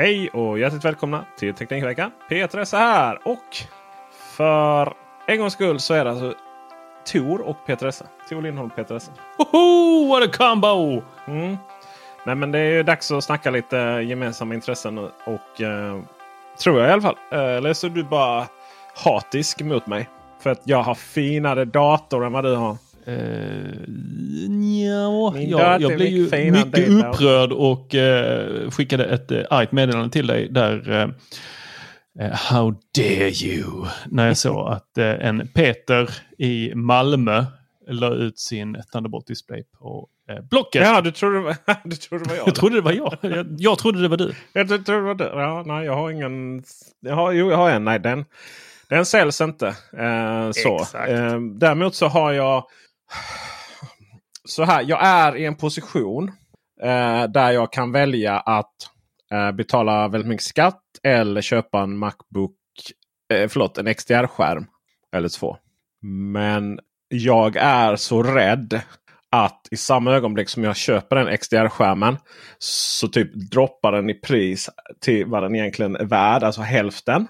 Hej och hjärtligt välkomna till Teknikveckan. Peter Esse här och för en gångs skull så är det alltså Tor och Peter Esse. Tor Lindholm och Peter Esse. Hoho, what a combo! Mm. Nej, men det är ju dags att snacka lite gemensamma intressen och, och eh, tror jag i alla fall. Eh, eller så är du bara hatisk mot mig. För att jag har finare dator än vad du har. Uh, ja, jag, jag blev ju mycket upprörd och eh, skickade ett uh, argt meddelande till dig där eh, How dare you? När jag såg att en Peter i Malmö la ut sin Thunderbolt-display på eh, Blocket. Ja, du trodde, var- du trodde det var jag. Jag trodde det var jag. jag. Jag trodde det var du. Jag trodde det var du. Ja, nej, jag har ingen. Jag har, jo, jag har en. Nej, den, den säljs inte. Eh, så. Eh, däremot så har jag. Så här, jag är i en position eh, där jag kan välja att eh, betala väldigt mycket skatt eller köpa en Macbook. Eh, förlåt, en XDR-skärm. Eller två. Men jag är så rädd att i samma ögonblick som jag köper den XDR-skärmen så typ droppar den i pris till vad den egentligen är värd. Alltså hälften.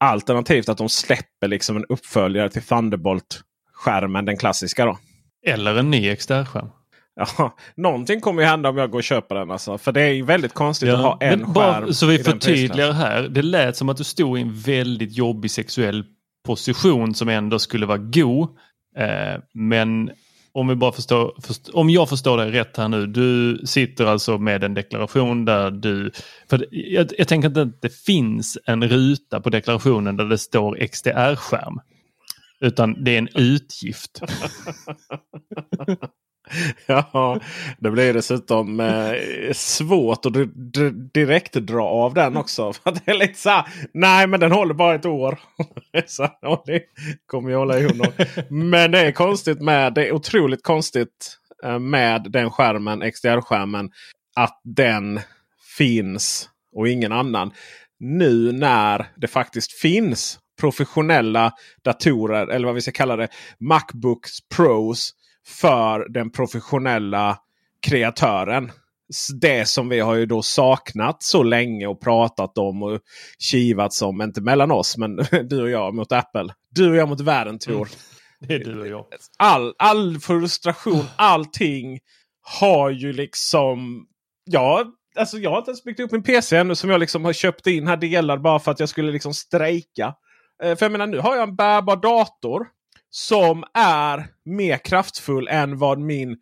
Alternativt att de släpper liksom en uppföljare till Thunderbolt. Thunderbolt-skärmen. Den klassiska då. Eller en ny XDR-skärm. Ja, någonting kommer ju hända om jag går och köper den. Alltså. För det är ju väldigt konstigt att ha en men skärm. bara så vi förtydligar här. Det lät som att du stod i en väldigt jobbig sexuell position som ändå skulle vara god. Eh, men om, vi bara förstår, först, om jag förstår dig rätt här nu. Du sitter alltså med en deklaration där du... För jag, jag tänker inte att det finns en ruta på deklarationen där det står XDR-skärm. Utan det är en utgift. Ja, det blir dessutom eh, svårt att direkt dra av den också. För det är lite så här, nej men den håller bara ett år. så, det kommer jag hålla i hundra. Men det är konstigt med, det är otroligt konstigt eh, med den skärmen, XDR-skärmen. Att den finns och ingen annan. Nu när det faktiskt finns professionella datorer, eller vad vi ska kalla det, Macbooks Pros för den professionella kreatören. Det som vi har ju då saknat så länge och pratat om och kivats om. Inte mellan oss men du och jag mot Apple. Du och jag mot världen Tor. Det är du och jag. All, all frustration, allting har ju liksom... Ja, alltså jag har inte ens byggt upp min PC ännu som jag liksom har köpt in här delar bara för att jag skulle liksom strejka. Eh, För jag menar nu har jag en bärbar dator som är mer kraftfull än vad min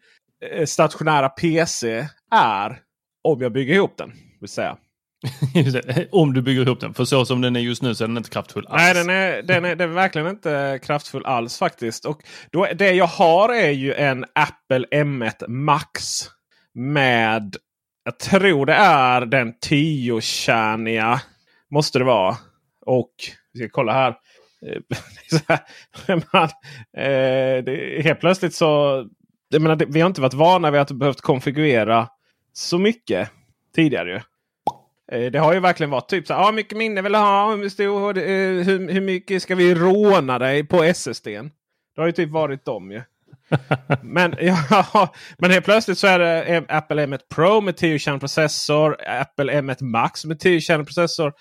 eh, stationära PC är. Om jag bygger ihop den. Vill säga. Om du bygger ihop den. För så som den är just nu så är den inte kraftfull alls. Nej, den är, den, är, den är verkligen inte kraftfull alls faktiskt. Och då, det jag har är ju en Apple M1 Max. Med, jag tror det är den 10-kärniga. Måste det vara. Och vi ska kolla här. Eh, man, eh, det, helt plötsligt så... Jag menar, det, vi har inte varit vana vid att behövt konfigurera så mycket tidigare. ju. Eh, Det har ju verkligen varit typ så här, ah, mycket minne vill du ha? Hur, stor, eh, hur, hur mycket ska vi råna dig på SSD? Det har ju typ varit dem ju. men, ja, men helt plötsligt så är det Apple M1 Pro med 10 kärnprocessor. Apple M1 Max med 10 kärnprocessor.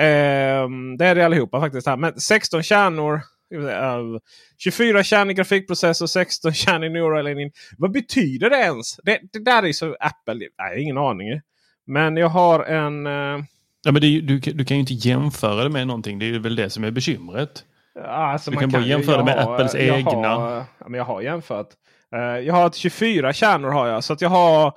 Eh, det är det allihopa faktiskt. här. Men 16 kärnor. Uh, 24 kärn i grafikprocessor, 16 kärn i Neural Engine. Vad betyder det ens? Det, det där är så Apple. Nej, ingen aning. Men jag har en... eh, Ja, men det, du, du kan ju inte jämföra det med någonting. Det är väl det som är bekymret. Alltså Du man kan bara jämföra jag med har- Apples jag egna. Har, ja, men jag har jämfört. Eh, jag har ett 24 kärnor har jag. Så att jag har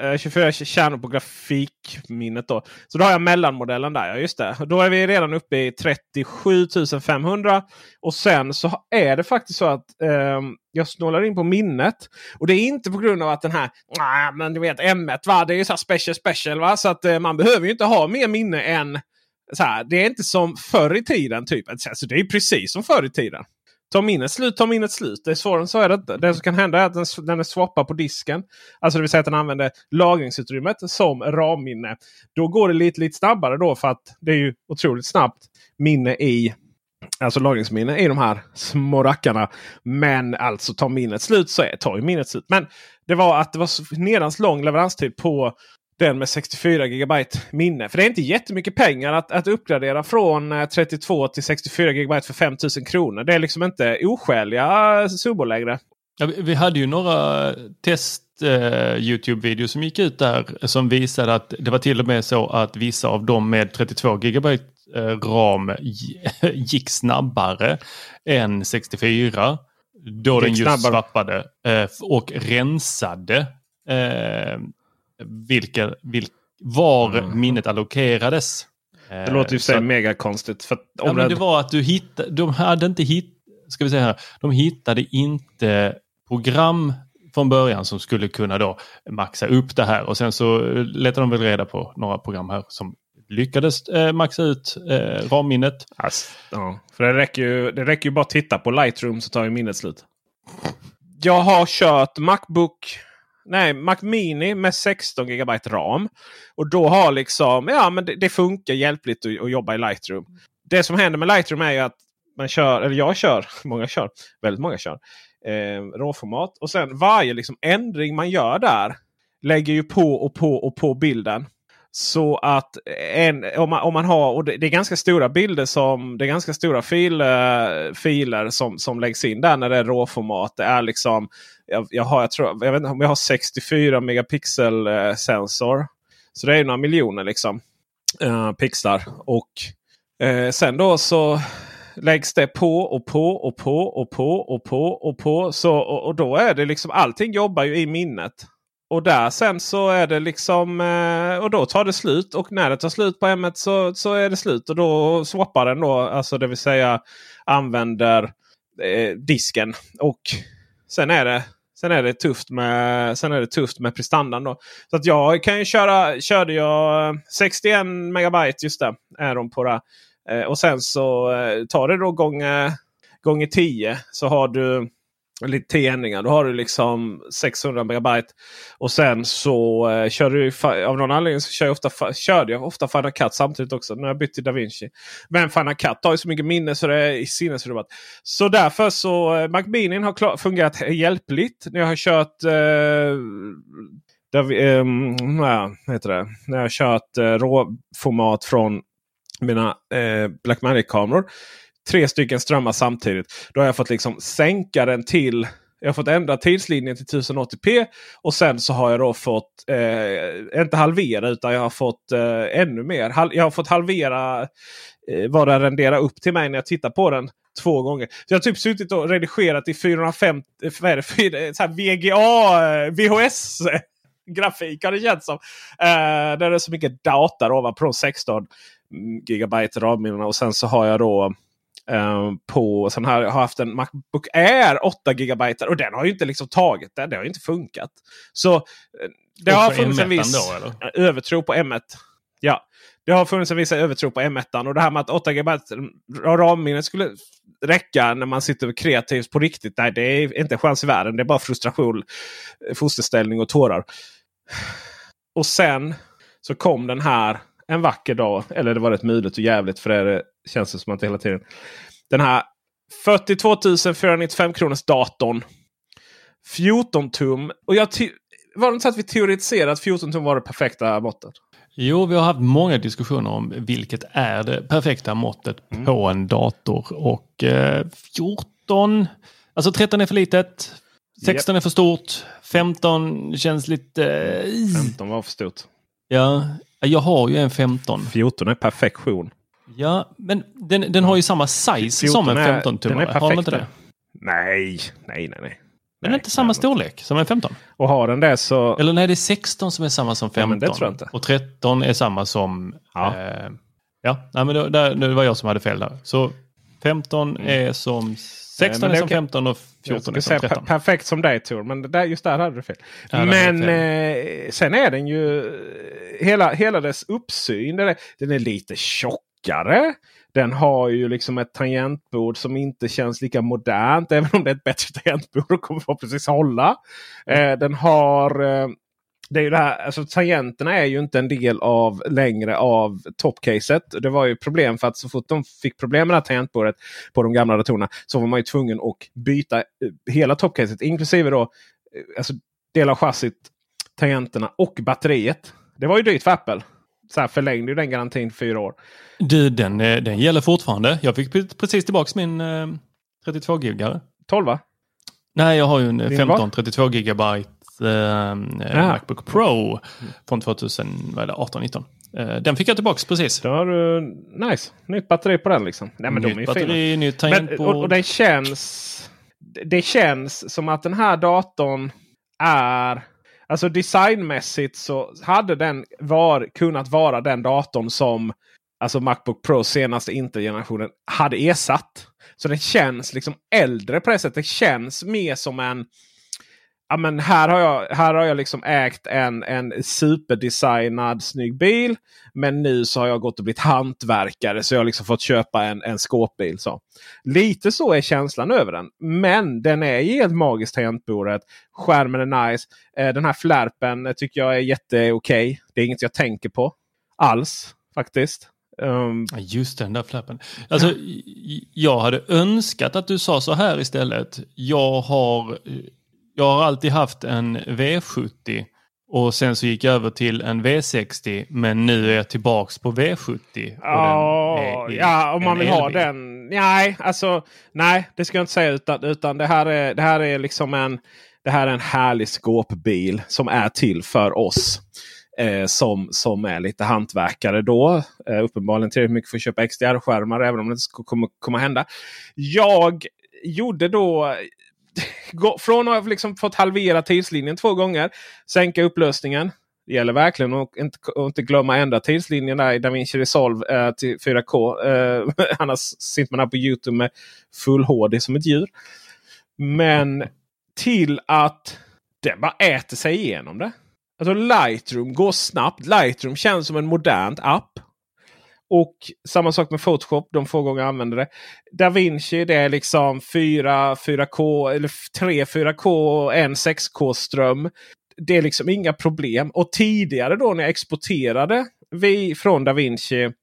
Eh, 24 kärnor på grafikminnet. Då. Så då har jag mellanmodellen där. Ja, just det. Då är vi redan uppe i 37 500. Och sen så är det faktiskt så att eh, jag snålar in på minnet. Och det är inte på grund av att den här, "Ah, men du vet M1 va, det är ju så här special special va. Så att eh, man behöver ju inte ha mer minne än så här, det är inte som förr i tiden. Typ. Alltså, det är precis som förr i tiden. Tar minnet slut, tar minnet slut. Det är svårare än så är det inte. Det som kan hända är att den, den är swappad på disken. Alltså det vill säga att den använder lagringsutrymmet som RAM-minne. Då går det lite, lite snabbare då för att det är ju otroligt snabbt minne i Alltså lagringsminne i de här små rackarna. Men alltså tar minnet slut så är, tar ju minnet slut. Men det var att det var så nedans lång leveranstid på den med 64 GB minne. För det är inte jättemycket pengar att, att uppgradera från eh, 32 till 64 GB för 5000 kronor. Det är liksom inte oskäliga eh, summor längre. Ja, vi- hade ju några test eh, Youtube-videos som gick ut där som visade att det var till och med så att vissa av dem med 32 GB eh, ram gi- gick snabbare än 64. Då den just snabbare. swappade eh, och rensade eh, vilka, vil, var Mm. minnet allokerades. Det låter ju för sig mega konstigt. För att om Ja, men det- var att du hittade, de hade inte hitt, ska vi säga här, de hittade inte program från början som skulle kunna då maxa upp det här och sen så letade de väl reda på några program här som lyckades eh, maxa ut eh, RAM-minnet. Alltså, ja. För det räcker, ju, det räcker ju bara att titta på Lightroom så tar ju minnet slut. Jag har kört Macbook Nej, Mac Mini med 16 GB RAM. Och då har liksom, ja men det, det funkar hjälpligt att, att jobba i Lightroom. Det som händer med Lightroom är ju att man kör, eller jag kör, många kör, väldigt många kör, eh, råformat. Och sen varje liksom ändring man gör där lägger ju på och på och på bilden. Så att en, om, man, om man har, och det, det är ganska stora bilder som, det är ganska stora fil, eh, filer som, som läggs in där när det är råformat. Det är liksom, jag, jag, har, jag, tror, jag vet inte om jag har 64 megapixel eh, sensor. Så det är ju några miljoner liksom eh, pixlar. Och eh, sen då så läggs det på och på och på och på och på och på. Så, och, och då är det liksom allting jobbar ju i minnet. Och där sen så är det liksom eh, och då tar det slut. Och när det tar slut på M1 så, så är det slut. Och då swappar den då. Alltså det vill säga använder eh, disken. Och sen är det Sen är det tufft med, sen är det tufft med prestandan. Då. Så att jag kan ju köra, körde jag 61 megabyte just det. Är de på det. Eh, och sen så eh, tar det då gånger, gånger 10 så har du lite 10 ändringar. Då har du liksom 600 megabyte. Och sen så eh, kör du av någon anledning så kör jag ofta, körde jag ofta Final Cut samtidigt också. När jag bytte till DaVinci. Men Final Cut har ju så mycket minne så det är sinnesrubbat. Så därför så eh, Mac Mini har klar, fungerat hjälpligt. När jag har kört eh, där eh, ehm, heter det? När jag har kört eh, råformat från mina eh, Blackmagic-kameror. Tre stycken strömmar samtidigt. Då har jag fått liksom sänka den till jag har fått ändra tidslinjen till 1080p. Och sen så har jag då fått, eh, inte halvera utan jag har fått eh, ännu mer. Hal jag har fått halvera eh, vad den renderar upp till mig när jag tittar på den två gånger. Så jag har typ suttit och redigerat i 450, eh, vad är det, 4, eh, så här VGA, eh, VHS grafik har det känts som. Eh, där det är så mycket data ovanpå de 16 gigabyte ram Och sen så har jag då eh, på här, jag har haft en Macbook Air 8 gigabyte och den har ju inte liksom tagit det. Det har inte funkat. Så eh, det har funnits en M1 viss då, övertro på M1. Ja, det har funnits en viss övertro på M1. Och det här med att 8 GB ramminnet skulle räcka när man sitter kreativt på riktigt. Nej, det är inte en chans i världen. Det är bara frustration, fosterställning och tårar. och sen så kom den här en vacker dag. Eller det var rätt mulet och jävligt för det känns det som att det hela tiden. Den här 42 495 kronors datorn. 14 tum. Och jag var det inte så att vi teoretiserade att 14 tum var det perfekta måttet? Jo, vi har haft många diskussioner om vilket är det perfekta måttet mm. på en dator. Och eh, 14, alltså 13 är för litet, 16 yep. är för stort, 15 känns lite... Eh, 15 var för stort. Ja, jag har ju en 15. 14 är perfektion. Ja, men den, den har ju samma size som en 15-tummare. Har den inte det? Nej, nej, nej. nej. Men är det inte samma storlek som en 15? Och har den det så... Eller nej, det är 16 som är samma som 15. Ja, det tror jag inte. Och 13 är samma som... Ja, eh, ja nej, men det, det, var jag som hade fel där. Så 15 mm. är som 16 är som okay. 15 och 14 är som 13. perfekt som dig Tor, men där, just där hade du fel. Ja, men. Eh, sen är den ju... Hela, hela dess uppsyn, den är, den är lite tjockare. Den har ju liksom ett tangentbord som inte känns lika modernt. Även om det är ett bättre tangentbord och kommer förhoppningsvis hålla. Eh, den har... Eh, det är ju det här, alltså tangenterna är ju inte en del av längre av toppcaset. Det var ju problem för att så fort de fick problem med det här tangentbordet på de gamla datorerna så var man ju tvungen att byta eh, hela toppcaset. Inklusive då eh, alltså del av chassit, tangenterna och batteriet. Det var ju dyrt för Apple så här förlängde ju den garantin fyra år. Du, den, eh, den gäller fortfarande. Jag fick precis tillbaka min eh, 32 gigare. 12 va? Nej, jag har ju en 15 32 gigabyte eh, Macbook Pro från 2018-19. Eh, den fick jag tillbaka precis. Då har du nice. Nytt batteri på den liksom. Nej, men nytt de är batteri, fina. nytt tangentbord. Men, och, och det känns... Det känns som att den här datorn är Alltså designmässigt så hade den var, kunnat vara den datorn som alltså Macbook Pro senaste Intel-generationen hade ersatt. Så den känns liksom äldre på det sättet. Det känns mer som en ja, men här har jag, här har jag liksom ägt en, en superdesignad snygg bil. Men nu så har jag gått och blivit hantverkare så jag har liksom fått köpa en, en skåpbil. Så. Lite så är känslan över den. Men den är helt magiskt tangentbordet. Skärmen är nice. Eh, den här flärpen tycker jag är jätteokej. Det är inget jag tänker på alls faktiskt. Um, Just den där flappen. Alltså, ja. Jag hade önskat att du sa så här istället. Jag har jag har alltid haft en V70 och sen så gick jag över till en V60 men nu är jag tillbaks på V70. Oh, i, ja, om man vill ha den. Nej, alltså nej, det ska jag inte säga utan, utan det, här är, det här är liksom en, det här är en härlig skåpbil som är till för oss. Eh, som, som är lite hantverkare då. Eh, uppenbarligen tillräckligt mycket för att köpa XDR-skärmar även om det inte kommer komma hända. Jag gjorde då från att ha liksom fått halvera tidslinjen två gånger. Sänka upplösningen. Det gäller verkligen att inte, att inte glömma ändra tidslinjen där i DaVinci Resolve eh, till 4K. Eh, annars sitter man här på Youtube med full HD som ett djur. Men till att den bara äter sig igenom det. Alltså Lightroom går snabbt. Lightroom känns som en modern app. Och samma sak med Photoshop. De få gånger jag använder det. DaVinci det är liksom 4, 4K eller 3 4K en 6K ström. Det är liksom inga problem. Och tidigare då när jag exporterade vi från DaVinci. Vinci.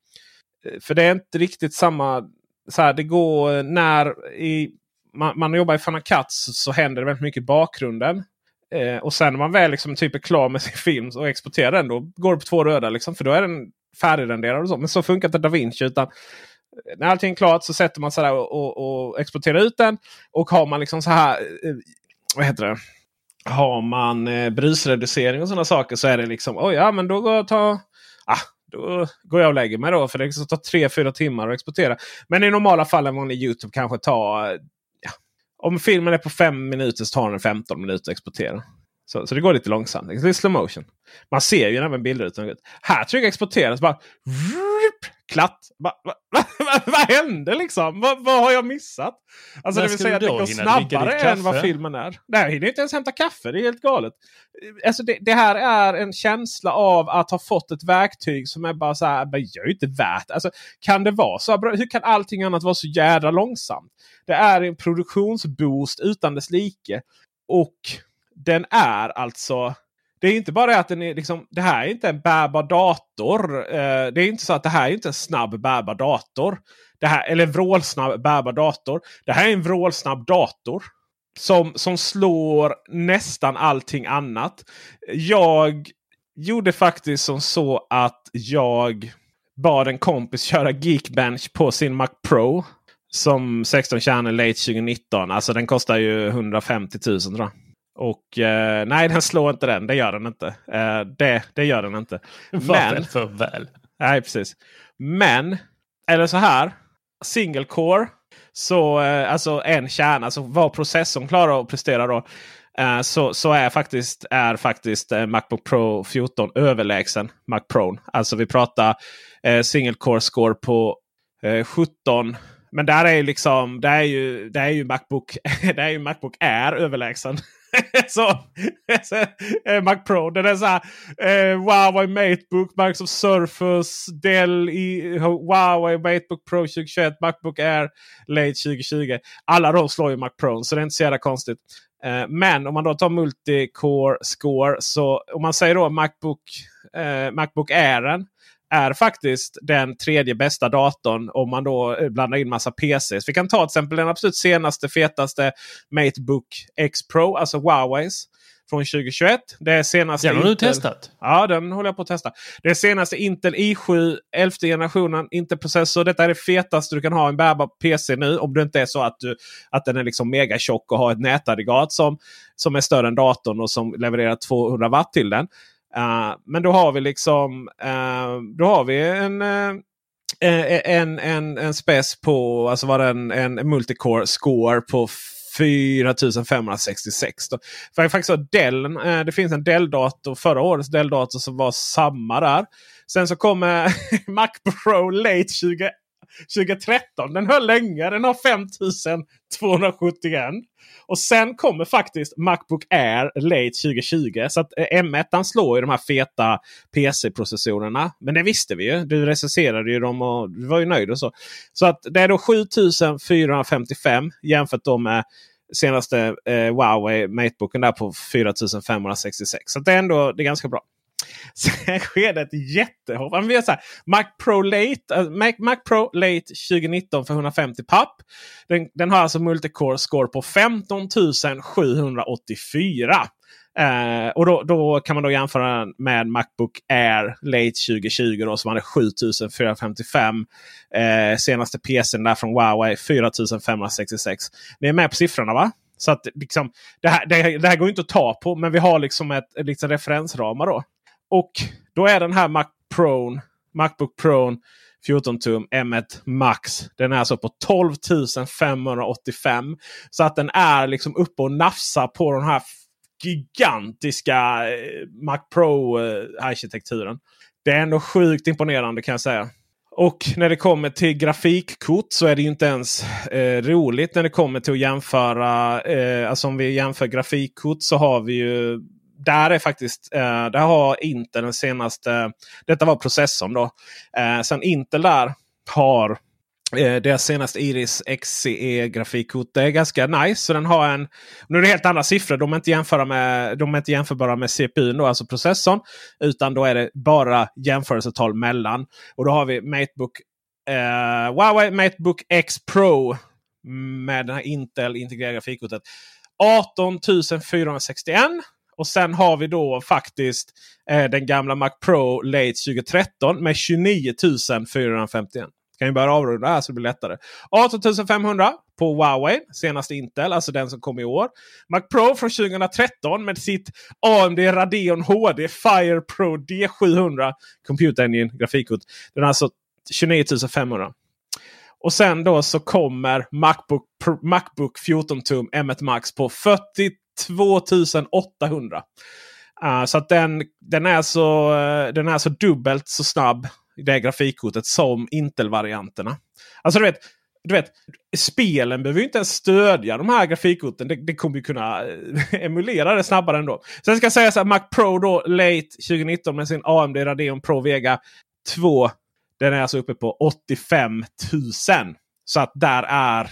Eh, för det är inte riktigt samma. Så här, det går eh, när i, man, man jobbar i Final Cut så, så händer det väldigt mycket i bakgrunden. Eh, och sen när man väl liksom typ är klar med sin film och exporterar den. Då går det på två röda. Liksom, för då är den färdigrenderad. Och så. Men så funkar inte DaVinci. Utan när allting är klart så sätter man sig där och, och, och exporterar ut den. Och har man liksom så här. Eh, vad heter det? Har man eh, brusreducering och sådana saker så är det liksom. Oj, ja men då går jag ta. Ah, då går jag och lägger mig då. För det liksom tar 3-4 timmar att exportera. Men i normala fall en vanlig Youtube kanske tar. Ja, om filmen är på 5 minuter så tar den 15 minuter att exportera. Så, så det går lite långsamt. Det är slow motion. Man ser ju även bilder ut. Här trycker jag exportera. Så bara, klatt. Vad va, va, va, va hände liksom? Vad har jag missat? Alltså det vill säga att det går snabbare än vad filmen är. Nej, jag hinner inte ens hämta kaffe. Det är helt galet. Alltså det, det, här är en känsla av att ha fått ett verktyg som är bara så här. Men jag är inte värt. Alltså, kan det vara så? Hur kan allting annat vara så jädra långsamt? Det är en produktionsboost utan dess like. Och den är alltså det är inte bara det att den är liksom, det här är inte en bärbar dator. Eh, det är inte så att det här är inte en snabb bärbar dator. Det här, eller vrålsnabb bärbar dator. Det här är en vrålsnabb dator. Som, som slår nästan allting annat. Jag gjorde faktiskt som så att jag bad en kompis köra Geekbench på sin Mac Pro. Som 16 kärnor late 2019. Alltså den kostar ju 150 000 tror jag. Och eh, nej, den slår inte den. Det gör den inte. Eh, det, det gör den inte. Men, för väl. Nej, precis. Men, eller så här. Single core. Så eh, alltså en kärna, alltså vad processorn klarar att prestera då. Eh, så, så är faktiskt, är faktiskt eh, Macbook Pro 14 överlägsen Mac Pro. Alltså vi pratar eh, single core score på 17 men där är ju liksom, det är ju, det är ju Macbook, det är ju Macbook Air överlägsen. så, så eh, Mac Pro. Den är så här. Eh, Huawei Matebook, Microsoft Surface, Dell i Huawei Matebook Pro 2021, Macbook Air Late 2020. Alla de slår ju Mac Pro så det är inte så jävla konstigt. Eh, men om man då tar multicore score så om man säger då Macbook, eh, Macbook Airen är faktiskt den tredje bästa datorn om man då eh, blandar in massa PCs. Vi kan ta till exempel den absolut senaste fetaste Matebook X Pro, alltså Huaweis. Från 2021. Det är senaste den har du testat? Ja, den håller jag på att testa. Det är senaste Intel i7 11 generationen Intel-processor. Detta är det fetaste du kan ha en bärbar PC nu. Om det inte är så att, du, att den är liksom mega tjock och har ett nätaggregat som, som är större än datorn och som levererar 200 watt till den. Uh, men då har vi liksom uh, då har vi en, uh, en, en, en spec på alltså var en, en multicore score på 4566. Då. För faktiskt Dell, det finns en Dell-dator, förra årets Dell-dator som var samma där. Sen så kommer Mac Pro Late 20, 2013. Den höll länge. Den har 5271. Och sen kommer faktiskt Macbook Air Late 2020. Så att eh, M1 slår ju de här feta PC-processorerna. Men det visste vi ju. Du recenserade ju dem och du var ju nöjd och så. Så att det är då 7455 jämfört då med senaste eh, Huawei Matebooken där på 4566. Så det är ändå det är ganska bra. Sen sker det ett jättehopp. Vi så här, Mac Pro Late, äh, Mac, Mac Pro Late 2019 för 150 papp. Den, den har alltså multicore score på 15 784. Uh, och då, då, kan man då jämföra med Macbook Air Late 2020 då, som hade 7455. Uh, eh, senaste PCn där från Huawei 4566. Ni är med på siffrorna va? Så att liksom, det, här, det, det här går inte att ta på men vi har liksom ett liksom referensramar då. Och då är den här Mac Pro, Macbook Pro 14 tum M1 Max. Den är alltså på 12 585. Så att den är liksom uppe och nafsar på den här gigantiska eh, Mac Pro-arkitekturen. Eh, det är ändå sjukt imponerande kan jag säga. Och när det kommer till grafikkort så är det inte ens eh, roligt när det kommer till att jämföra. Eh, alltså om vi jämför grafikkort så har vi ju där är faktiskt, eh, där har Intel den senaste, detta var processorn då. Eh, sen Intel där har eh, deras senaste Iris XCE grafikkort. Det är ganska nice. Så den har en, nu är det helt andra siffror. De är inte, jämföra med, de är inte jämförbara med CPUn, då, alltså processorn. Utan då är det bara jämförelsetal mellan. Och då har vi Matebook eh, Huawei Matebook X Pro med den här Intel integrerade grafikkortet. 18 461. Och sen har vi då faktiskt eh, den gamla Mac Pro Late 2013 med 29 451. Kan ju bara avrunda här så det blir lättare. 18 500 på Huawei. Senaste Intel, alltså den som kom i år. Mac Pro från 2013 med sitt AMD Radeon HD Fire Pro D700 Computer Engine grafikkort. Den är alltså 29 500. Och sen då så kommer Macbook, Macbook 14 tum M1 Max på 40 2800. Uh, eh, så att den, den, är så, uh, den är så dubbelt så snabb det grafikkortet som Intel-varianterna. Alltså du vet, du vet, spelen behöver ju inte ens stödja de här grafikkorten. Det, det kommer ju kunna eh, emulera det snabbare ändå. Sen ska jag säga så här, Mac Pro då Late 2019 med sin AMD Radeon Pro Vega 2. Den är alltså uppe på 85 000. Så att där är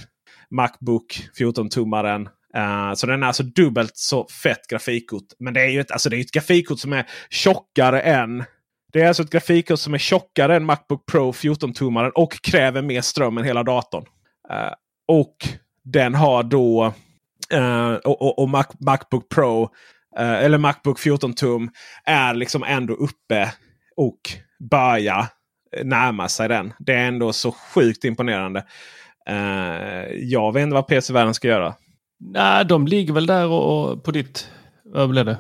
Macbook 14-tummaren Uh, så den är alltså dubbelt så fett grafikkort. Men det är ju ett, alltså det är ett grafikkort som är tjockare än det är alltså ett grafikkort som är tjockare än Macbook Pro 14-tummaren och kräver mer ström än hela datorn. Uh, och den har då uh, och, och, och Mac, Macbook Pro uh, eller Macbook 14 tum är liksom ändå uppe och börjar närma sig den. Det är ändå så sjukt imponerande. jag vet inte vad PC-världen ska göra. Nej, de ligger väl där och, och på ditt, vad blev det?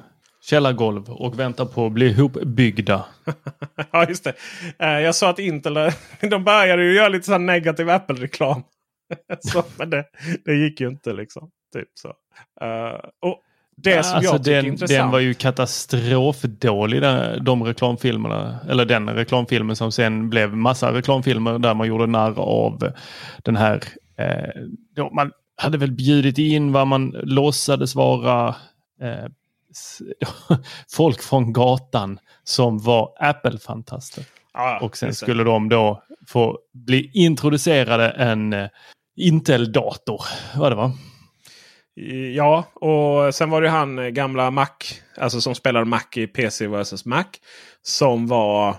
källargolv och väntar på att bli ihopbyggda. ja, just det. Eh, jag sa att Intel de började ju göra lite så negativ Apple-reklam. men det, det gick ju inte liksom. Typ så. Uh, och det som alltså jag tycker den, är intressant. Den var ju katastrofdålig de reklamfilmerna. Eller den reklamfilmen som sen blev massa reklamfilmer där man gjorde narr av den här. Eh, man hade väl bjudit in vad man låtsades vara eh, folk från gatan som var Apple-fantaster. Ah, och sen skulle de då få bli introducerade en uh, Intel-dator. Vad det var. Ja, och sen var det han eh, gamla Mac, alltså som spelade Mac i PC vs Mac. Som var...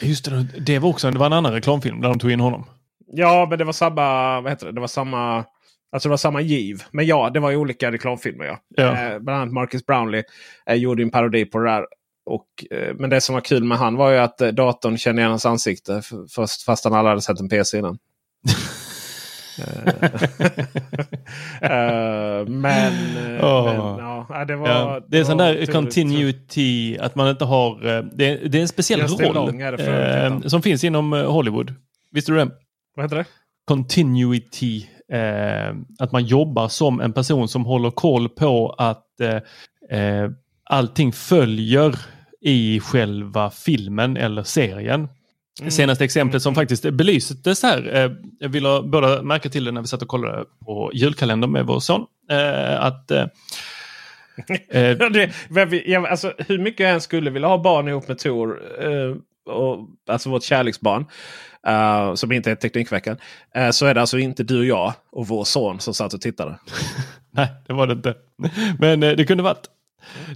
Just det, det var också det var en annan reklamfilm där de tog in honom. Ja, men det var samma, vad heter det, det var samma Alltså det var samma giv. Men ja, det var ju olika reklamfilmer. Ja. ja. Eh, bland annat Marcus Brownlee eh, gjorde en parodi på det där. Och, eh, men det som var kul med han var ju att eh, datorn kände igen hans ansikte. Först, fast han aldrig hade sett en PC innan. uh, men, oh. men ja, det var... Ja, det är sån där continuity, att man inte har... Det är, det är en speciell roll eh, som finns inom Hollywood. Visste du det? Vad heter det? Continuity eh, att man jobbar som en person som håller koll på att eh, eh, allting följer i själva filmen eller serien. Mm. Senaste exemplet som faktiskt belystes här, eh, jag ville båda märka till det när vi satt och kollade på julkalendern med vår son. Eh, att eh, eh det, alltså, hur mycket jag än skulle vilja ha barn ihop med Tor, eh, och, alltså vårt kärleksbarn, uh, som inte är Teknikveckan. Uh, så är det alltså inte du och jag och vår son som satt och tittade. Nej, det var det inte. Men uh, det kunde varit.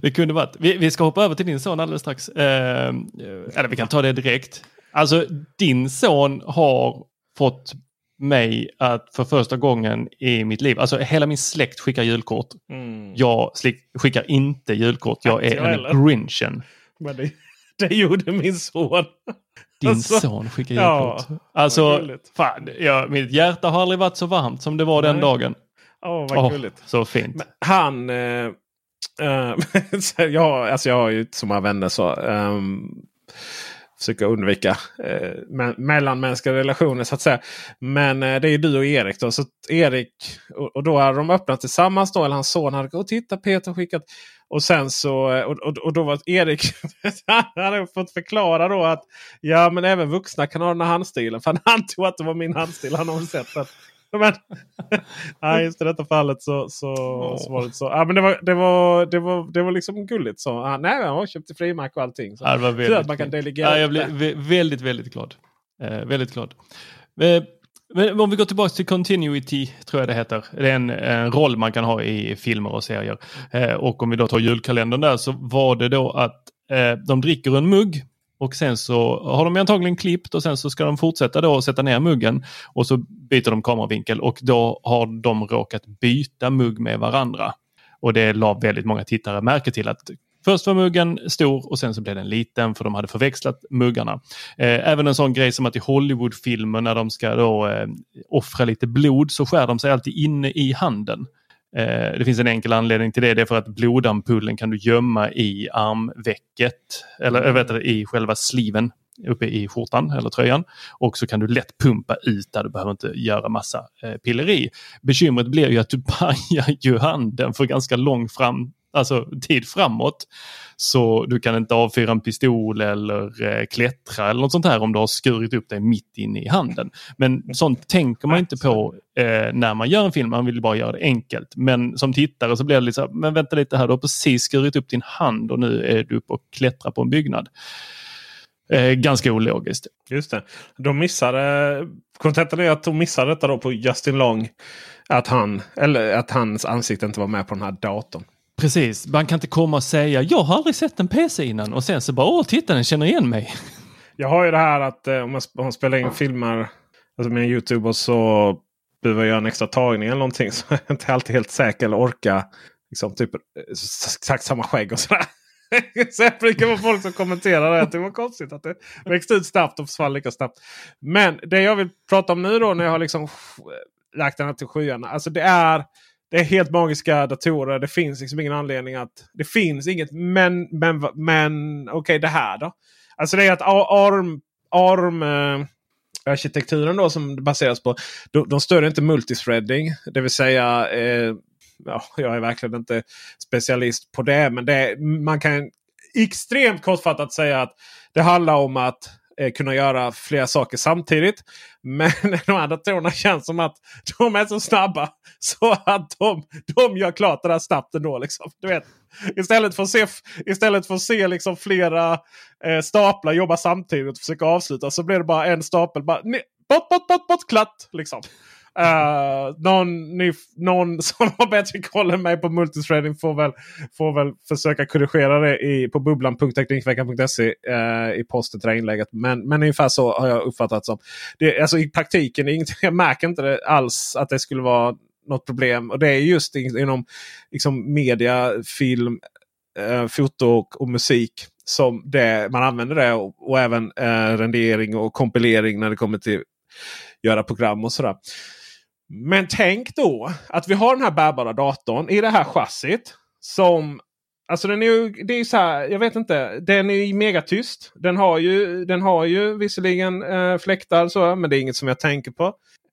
Det kunde varit. Vi, vi, ska hoppa över till din son alldeles strax. eller vi kan ta det direkt. Alltså din son har fått mig att för första gången i mitt liv, alltså hela min släkt skickar julkort. Mm. Jag skickar inte julkort, jag är en grinchen. Det, gjorde min son. Din alltså, son skickar julkort. Ja, alltså, fan, ja, mitt hjärta har aldrig varit så varmt som det var den dagen. Åh, oh, vad oh, gulligt. Så fint. Men han... Eh, äh, jag, alltså jag har ju inte så många vänner så. Um, försöka undvika eh, me mellanmänskliga relationer så att säga. Men eh, det är du och Erik då. Så Erik och, och då hade de öppnat tillsammans då. Eller hans son hade gått titta Peter skickat. Och sen så och, och, och då var Erik han hade fått förklara då att ja men även vuxna kan ha den här handstilen. För han antog att det var min handstil. Han har sett den. Men, nej, just i detta fallet så, så, oh. så var det så. Ja, men det, var, det, var, det, var, det var liksom gulligt. Så, ah, nej, jag har köpt frimärke och allting. Så, ja, det var väldigt, att man kan delegera. Ja, jag blev väldigt, väldigt glad. Eh, väldigt glad. Eh, men om vi går tillbaka till continuity, tror jag det heter. Det är en, en roll man kan ha i filmer och serier. Eh, och om vi då tar julkalendern där så var det då att eh, de dricker en mugg och sen så har de antagligen klippt och sen så ska de fortsätta då sätta ner muggen och så byter de kameravinkel och då har de råkat byta mugg med varandra. Och det la väldigt många tittare märke till att Först var muggen stor och sen så blev den liten för de hade förväxlat muggarna. Eh, även en sån grej som att i Hollywoodfilmer när de ska då eh, offra lite blod så skär de sig alltid inne i handen. Eh, det finns en enkel anledning till det. Det är för att blodampullen kan du gömma i armvecket eller jag vet inte, i själva sliven uppe i skjortan eller tröjan. Och så kan du lätt pumpa ut där, du behöver inte göra massa eh, pilleri. Bekymret blir ju att du pajar ju handen för ganska lång fram, alltså tid framåt. Så du kan inte avfyra en pistol eller eh, klättra eller något sånt här om du har skurit upp dig mitt inne i handen. Men sånt tänker man inte på eh, när man gör en film, man vill bara göra det enkelt. Men som tittare så blir det lite så här, men vänta lite här, du har precis skurit upp din hand och nu är du uppe och klättrar på en byggnad. Eh, ganska ologiskt. Just det. De missade... Kontentan är att de missade detta då på Justin Long. Att, han, eller att hans ansikte inte var med på den här datorn. Precis, man kan inte komma och säga jag har aldrig sett en PC innan och sen så bara åh titta den känner igen mig. Jag har ju det här att eh, om, man, spelar in filmer alltså med Youtube och så behöver jag göra en extra tagning eller någonting så är jag inte alltid helt säker eller orka liksom, typ, exakt samma skägg och sådär. så jag brukar vara folk som kommenterar det. Att det var konstigt att det växte ut snabbt och försvann lika snabbt. Men det jag vill prata om nu då när jag har liksom lagt den här till skyarna. Alltså det är, det är helt magiska datorer. Det finns liksom ingen anledning att... Det finns inget men, men, men okej okay, det här då. Alltså det är att ARM, ARM eh, arkitekturen då som det baseras på. De, de stöder inte multithreading. Det vill säga eh, ja, jag är verkligen inte specialist på det. Men det, man kan extremt kortfattat säga att det handlar om att Eh, kunna göra flera saker samtidigt. Men de här datorerna känns som att de är så snabba så att de, de gör klart det där snabbt ändå. Liksom. Du vet, istället för att se, istället för att se liksom flera eh, staplar jobba samtidigt och försöka avsluta så blir det bara en stapel. Bara, bort, bort, bort, bort, klatt! Liksom. Uh, någon, ni, någon som har bättre koll än mig på multithreading får väl, får väl försöka korrigera det i, på bubblan.teknikveckan.se uh, eh, i posten till det här inlägget. Men, men ungefär så har jag uppfattat som. Det, alltså, I praktiken, inget, jag märker inte det alls att det skulle vara något problem. Och det är just inom liksom, media, film, uh, foto och, och musik som det, man använder det. Och, och även rendering och kompilering när det kommer till göra program och sådär. Men tänk då att vi har den här bärbara datorn i det här chassit. Som Alltså den är ju, det är så här, jag vet inte. Den är megatyst. Den har ju, den har ju visserligen eh, fläktar så, men det är inget som jag tänker på.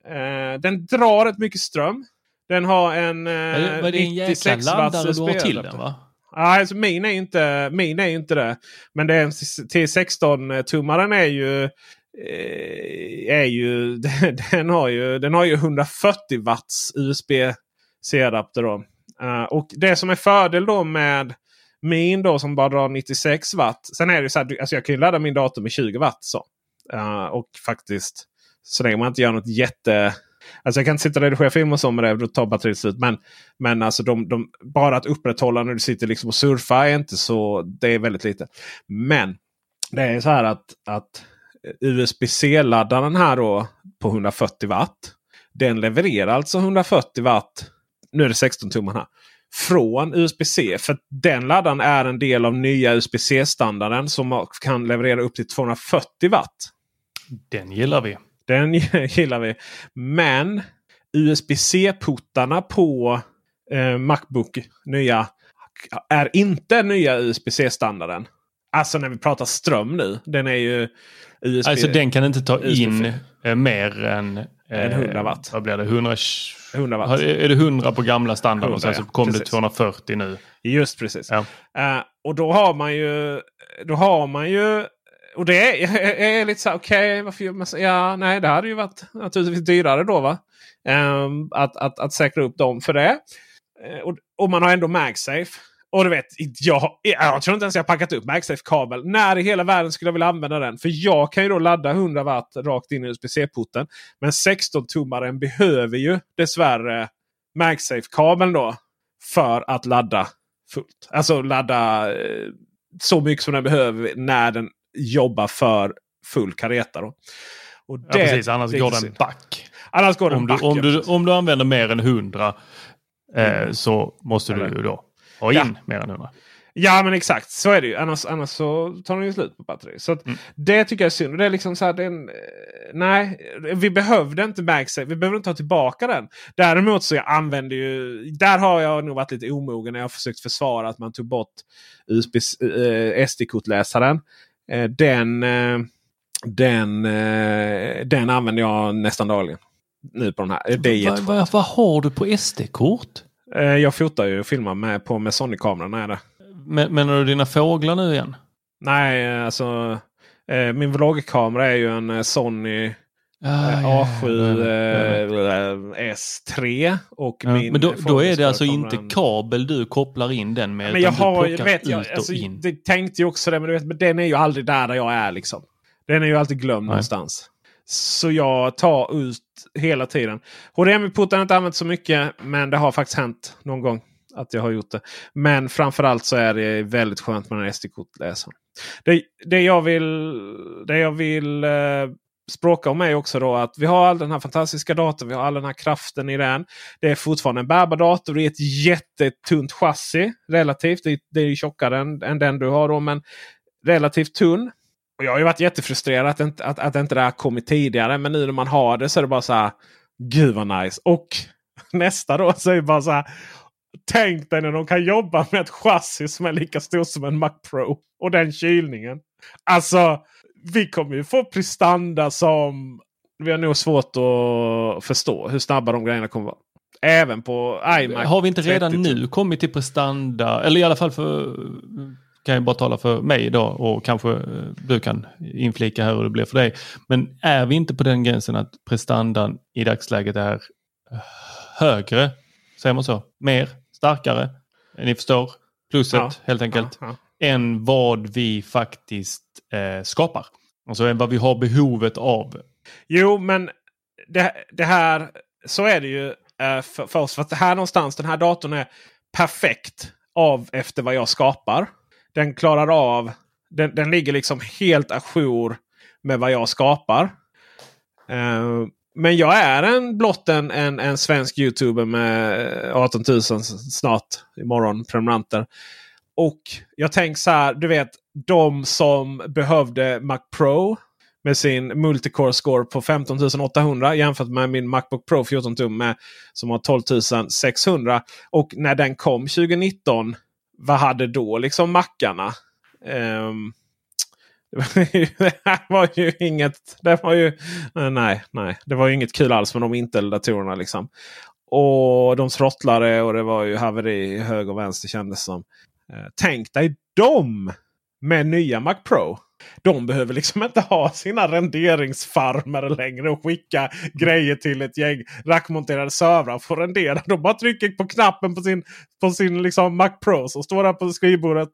Eh, den drar rätt mycket ström. Den har en eh, var det en 96 watts den va? Nej, alltså min är inte, min är inte det. Men det är en T16-tummaren är ju Eh, är ju, den, har ju, den har ju 140 watts USB-C-adapter. Uh, och det som är fördel då med min då som bara drar 96 watt. Sen är det så här, alltså jag kan ju ladda min dator med 20 watt. Så. Uh, och faktiskt så länge man inte gör något jätte... Alltså jag kan inte sitta och redigera film och så med det. Då tar batteriet slut. Men, men alltså de, de, bara att upprätthålla när du sitter liksom och surfar är inte så... Det är väldigt lite. Men det är så här att, att USB-C-laddaren här då på 140 watt. Den levererar alltså 140 watt. Nu är det 16 tummar här. Från USB-C. För den laddaren är en del av nya USB-C-standarden som kan leverera upp till 240 watt. Den gillar vi. Den gillar vi. Men USB-C-puttarna på eh, Macbook nya är inte nya USB-C-standarden. Alltså när vi pratar ström nu. Den är ju USB. Alltså den kan inte ta in eh, mer än, än 100 eh, watt. Vad blir det? 100, 100 watt. Är det 100 på gamla standard 100, och sen så kom precis. det 240 nu? Just precis. Ja. Uh, och då har man ju... Då har man ju... Och det är, är, är lite så okej, okay, varför gör man så? Ja, nej, det hade ju varit naturligtvis dyrare då va? Um, att, att, att säkra upp dem för det. Uh, och, och man har ändå MagSafe. Och du vet, jag, jag tror inte ens jag packat upp MagSafe-kabel. När i hela världen skulle jag vilja använda den? För jag kan ju då ladda 100 watt rakt in i USB-C-porten. Men 16-tummaren behöver ju dessvärre MagSafe-kabeln då. För att ladda fullt. Alltså ladda eh, så mycket som den behöver när den jobbar för full kareta. Då. Och det, ja, precis, annars går den back. Annars går den om, back, du, om, du, om du använder mer än 100 eh, mm. så måste Eller, du då ha in ja. mer än 100. Ja men exakt så är det ju. Annars, annars så tar den ju slut på batteri. Så mm. Det tycker jag är synd. Det är liksom så här, den, eh, nej, vi behövde inte MagSafe. Vi behöver inte ta tillbaka den. Däremot så jag använder ju. Där har jag nog varit lite omogen när jag försökt försvara att man tog bort USB, eh, SD-kortläsaren. Eh, den, eh, den, eh, den använder jag nästan dagligen. Nu på den här. Det är vad, vad, vad har du på SD-kort? Eh, jag fotar ju och filmar med, på med Sony-kameran. Men, menar du dina fåglar nu igen? Nej, alltså eh, min vloggkamera är ju en eh, Sony Ah, A7 eh, S3 och min Men då, då är det alltså inte kabel du kopplar in den med. Men jag har du vet jag, alltså, in. det tänkte ju också det, men, du vet, men den är ju aldrig där, där jag är liksom. Den är ju alltid glömd Nej. någonstans. Så jag tar ut hela tiden. HDMI-porten har jag inte använt så mycket, men det har faktiskt hänt någon gång att jag har gjort det. Men framförallt så är det väldigt skönt med den SD-kortläsaren. Det, det jag vill, det jag vill eh, språka om är också då att vi har all den här fantastiska datorn. Vi har all den här kraften i den. Det är fortfarande en bärbar dator. Det är ett jättetunt chassi relativt. Det, det är ju tjockare än, än den du har då, men relativt tunn. Och jag har ju varit jättefrustrerad att, inte, att, att inte det här kommit tidigare. Men nu när man har det så är det bara så här. Gud vad nice. Och nästa då så är det bara så här. Tänk dig när de kan jobba med ett chassi som är lika stort som en Mac Pro. Och den kylningen. Alltså, vi kommer ju få prestanda som... Vi har nog svårt att förstå hur snabba de grejerna kommer vara. Även på iMac. Har vi inte redan 30 nu kommit till prestanda, eller i alla fall för, kan jag bara tala för mig idag och kanske eh, du kan inflika här hur det blir för dig. Men är vi inte på den gränsen att prestandan i dagsläget är högre, säger man så, mer, starkare, ni förstår, plusset Ja, helt enkelt, Ja, ja. än vad vi faktiskt eh, skapar. Alltså än vad vi har behovet av. Jo, men det, det här så är det ju eh, för, för oss. För att det här någonstans, den här datorn är perfekt av efter vad jag skapar. Den klarar av, den, den ligger liksom helt ajour med vad jag skapar. Eh, men jag är en blott en, en, en svensk youtuber med eh, 18 000 snart imorgon prenumeranter. Och jag tänker så här, du vet de som behövde Mac Pro med sin multicore score på 15 800 jämfört med min Macbook Pro 14 tum med, som har 12 600. Och när den kom 2019, vad hade då liksom mackarna? Um, det var ju inget... Det var ju, eh, nej, nej, det var ju inget kul alls med de Intel-datorerna. Liksom. Och de trottlade och det var ju haveri höger och vänster kändes som. Eh, tänk dig dem med nya Mac Pro. De behöver liksom inte ha sina renderingsfarmer längre och skicka grejer till ett gäng rackmonterade servrar för att rendera. De bara trycker på knappen på sin, på sin liksom Mac Pro som står där på skrivbordet.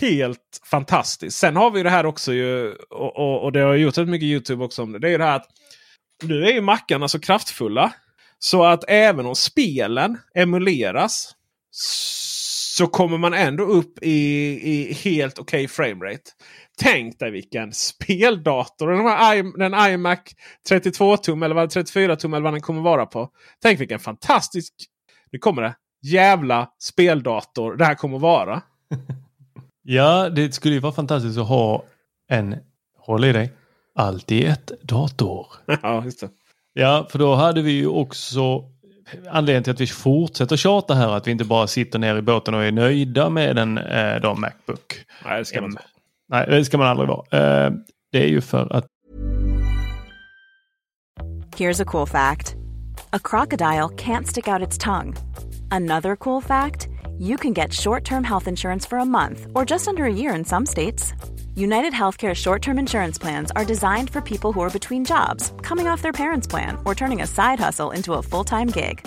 Helt fantastiskt. Sen har vi det här också ju och, och, och det har jag gjort rätt mycket Youtube också om det. Det är ju det här att nu är ju mackarna så kraftfulla. Så att även om spelen emuleras så kommer man ändå upp i, i helt okej framerate. Tänk dig vilken speldator den, här, i- den iMac 32 tum eller vad 34 tum eller vad den kommer vara på. Tänk vilken fantastisk, nu kommer det, jävla speldator det här kommer vara. Ja, det skulle ju vara fantastiskt att ha en, håll i dig, allt i ett dator. ja, just det. Ja, för då hade vi ju också anledningen till att vi fortsätter tjata här att vi inte bara sitter ner i båten och är nöjda med en eh, Macbook. Nej, det ska man inte. Nej, det ska man aldrig vara. Eh, det är ju för att Here's a cool fact a crocodile can't stick out its tongue. Another cool fact you can get short term health insurance for a month or just under a year in some states. United Healthcare short term insurance plans are designed for people who are between jobs, coming off their parents' plan, or turning a side hustle into a full time gig.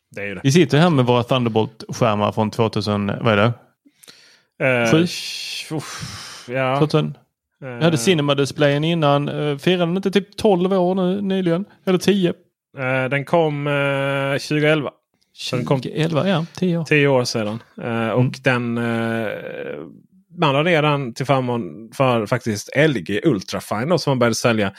Det, är det. Vi sitter här med våra Thunderbolt-skärmar från 2000, vad är det? Eh, Sju? ja. 2000. Jag hade Eh, Cinema-displayen innan. Eh, Firade den inte typ 12 år nu nyligen? Eller 10? eh, den kom eh, 2011. Så den kom 2011, ja. 10 år. tio år sedan. Eh, och Mm. den man la ner den till förmån för faktiskt LG Ultrafine då, som man började sälja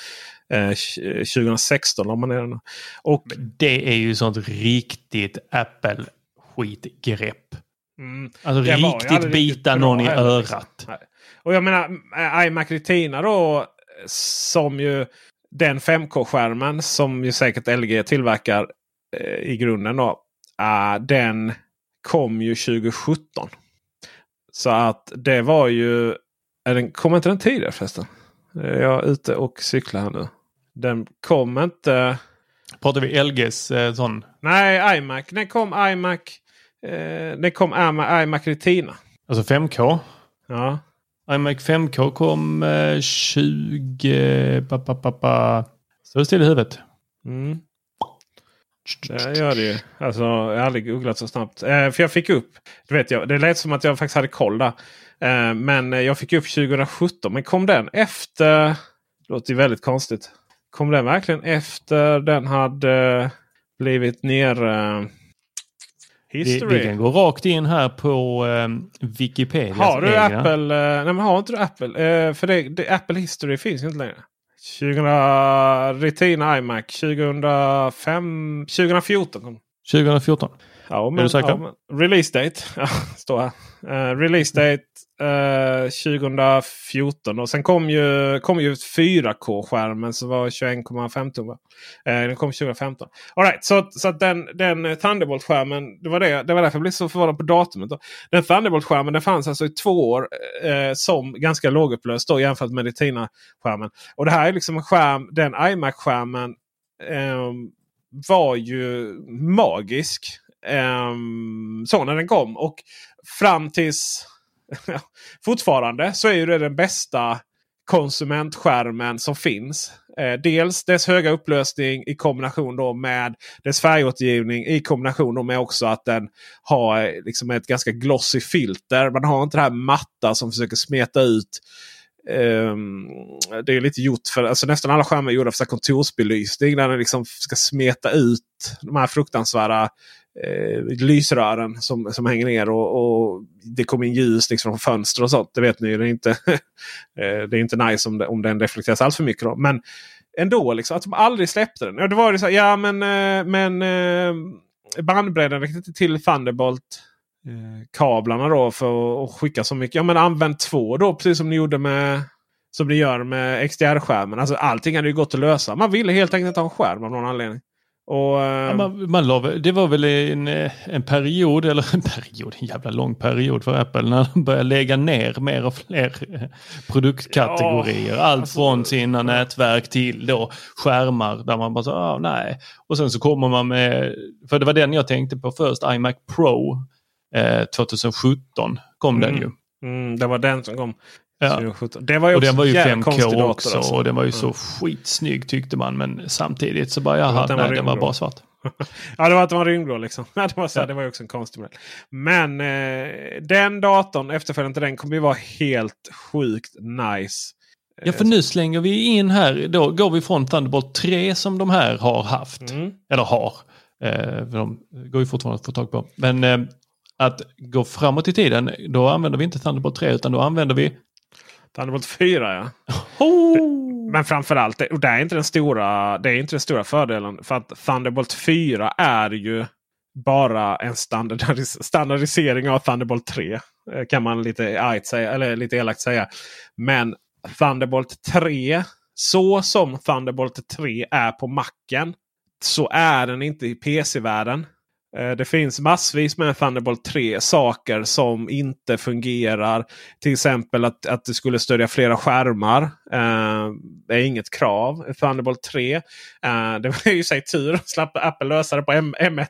2016. La man ner den. Och Det är ju sånt riktigt Apple-skitgrepp. Mm. Alltså var riktigt aldrig bita någon i heller, liksom. örat. Nej. Och jag menar eh, iMac Retina då. Som ju den 5K-skärmen som ju säkert LG tillverkar eh, i grunden. då. eh, den kom ju 2017. Så att det var ju... Är den, kom inte den tidigare förresten? Är jag ute och cyklar här nu? Den kom inte... Pratar vi LGs eh, sån? Nej, iMac. Den kom iMac. Eh, den kom iMac, Retina. Alltså 5K? Ja. iMac 5K kom eh, 20... Pa, pa, pa, pa. Står det still i huvudet? Mm. Det gör det ju. Alltså, jag har aldrig googlat så snabbt. Eh, för jag fick upp. Du vet, jag, det lät som att jag faktiskt hade koll där. Eh, men jag fick upp 2017. Men kom den efter? Det låter ju väldigt konstigt. Kom den verkligen efter den hade blivit ner... Eh, Vi, history? vi kan gå rakt in här på eh, Wikipedia. Har du Apple? Eh, nej men har inte du Apple? Eh, för det, det, Apple History finns inte längre. 2000 Retina iMac 2005, 2014 kom. 2014. Ja, men, är du säker? Ja, men, release date. Står här. Eh, release date eh, 2014. Och sen kom ju, kom ju 4K-skärmen som var 21,5 tum. Eh, den kom 2015. All right, så så att den, den Thunderbolt-skärmen. Det var, det, det var därför jag blev så förvånad på datumet. Då. Den Thunderbolt-skärmen den fanns alltså i två år eh, som ganska lågupplöst då, jämfört med Retina-skärmen. Och det här är liksom en skärm. Den iMac-skärmen eh, var ju magisk. Um, så när den kom. Och fram tills fortfarande så är ju det den bästa konsumentskärmen som finns. Eh, dels dess höga upplösning i kombination då med dess färgåtergivning i kombination då med också att den har eh, liksom ett ganska glossy filter. Man har inte det här matta som försöker smeta ut Um, det är lite gjort för alltså nästan alla skärmar är gjorda för kontorsbelysning. Där den liksom ska smeta ut de här fruktansvärda eh, lysrören som, som hänger ner. Och, och Det kommer in ljus liksom från fönster och sånt. Det vet ni ju. Det är inte, eh, det är inte nice om, det, om den reflekteras allt för mycket. Då. Men ändå, liksom, att de aldrig släppte den. Ja, det var det så här, ja men, eh, men eh, bandbredden räckte inte till Thunderbolt eh, kablarna då för att skicka så mycket. Ja men använd två då precis som ni gjorde med som ni gör med XDR-skärmen. Alltså allting hade ju gått att lösa. Man ville helt enkelt ha en skärm av någon anledning. Och, eh, Ja, man, man la, det var väl en, eh, en period, eller en period, en jävla lång period för Apple när de började lägga ner mer och fler eh, produktkategorier. Ja, Allt alltså- från sina nätverk till då skärmar där man bara så, ah, nej. Och sen så kommer man med, för det var den jag tänkte på först, iMac Pro eh, 2017 kom den ju. mm, det var den som kom. Ja. 2017. Det var ju Och den var ju en jävligt 5K konstig dator, också alltså. och den var ju Mm. så skitsnygg tyckte man. Men samtidigt så bara, jaha, den var nej, den var bara svart. ja, det var att det var rymdblå liksom. det, var så, ja. det var ju också en konstig modell. Men eh, den datorn, efterföljande den, kommer ju vara helt sjukt nice. Ja, för nu slänger vi in här, då går vi från Thunderbolt 3 som de här har haft. Mm. Eller har. Eh, de går ju fortfarande att få tag på. Men eh, att gå framåt i tiden, då använder vi inte Thunderbolt 3 utan då använder vi Thunderbolt 4 ja. Oh. Men framförallt, och det är inte den stora, det är inte den stora fördelen. För att Thunderbolt 4 är ju bara en standardis standardisering av Thunderbolt 3. Eh, kan man lite, säga, eller lite elakt säga. Men Thunderbolt 3, så som Thunderbolt 3 är på macken, så är den inte i PC-världen. Eh, det finns massvis med Thunderbolt 3 saker som inte fungerar. Till exempel att, att det skulle stödja flera skärmar. Eh, det är inget krav. Thunderbolt 3. Eh, det var ju sig tur att slapp Apple lösa det på M 1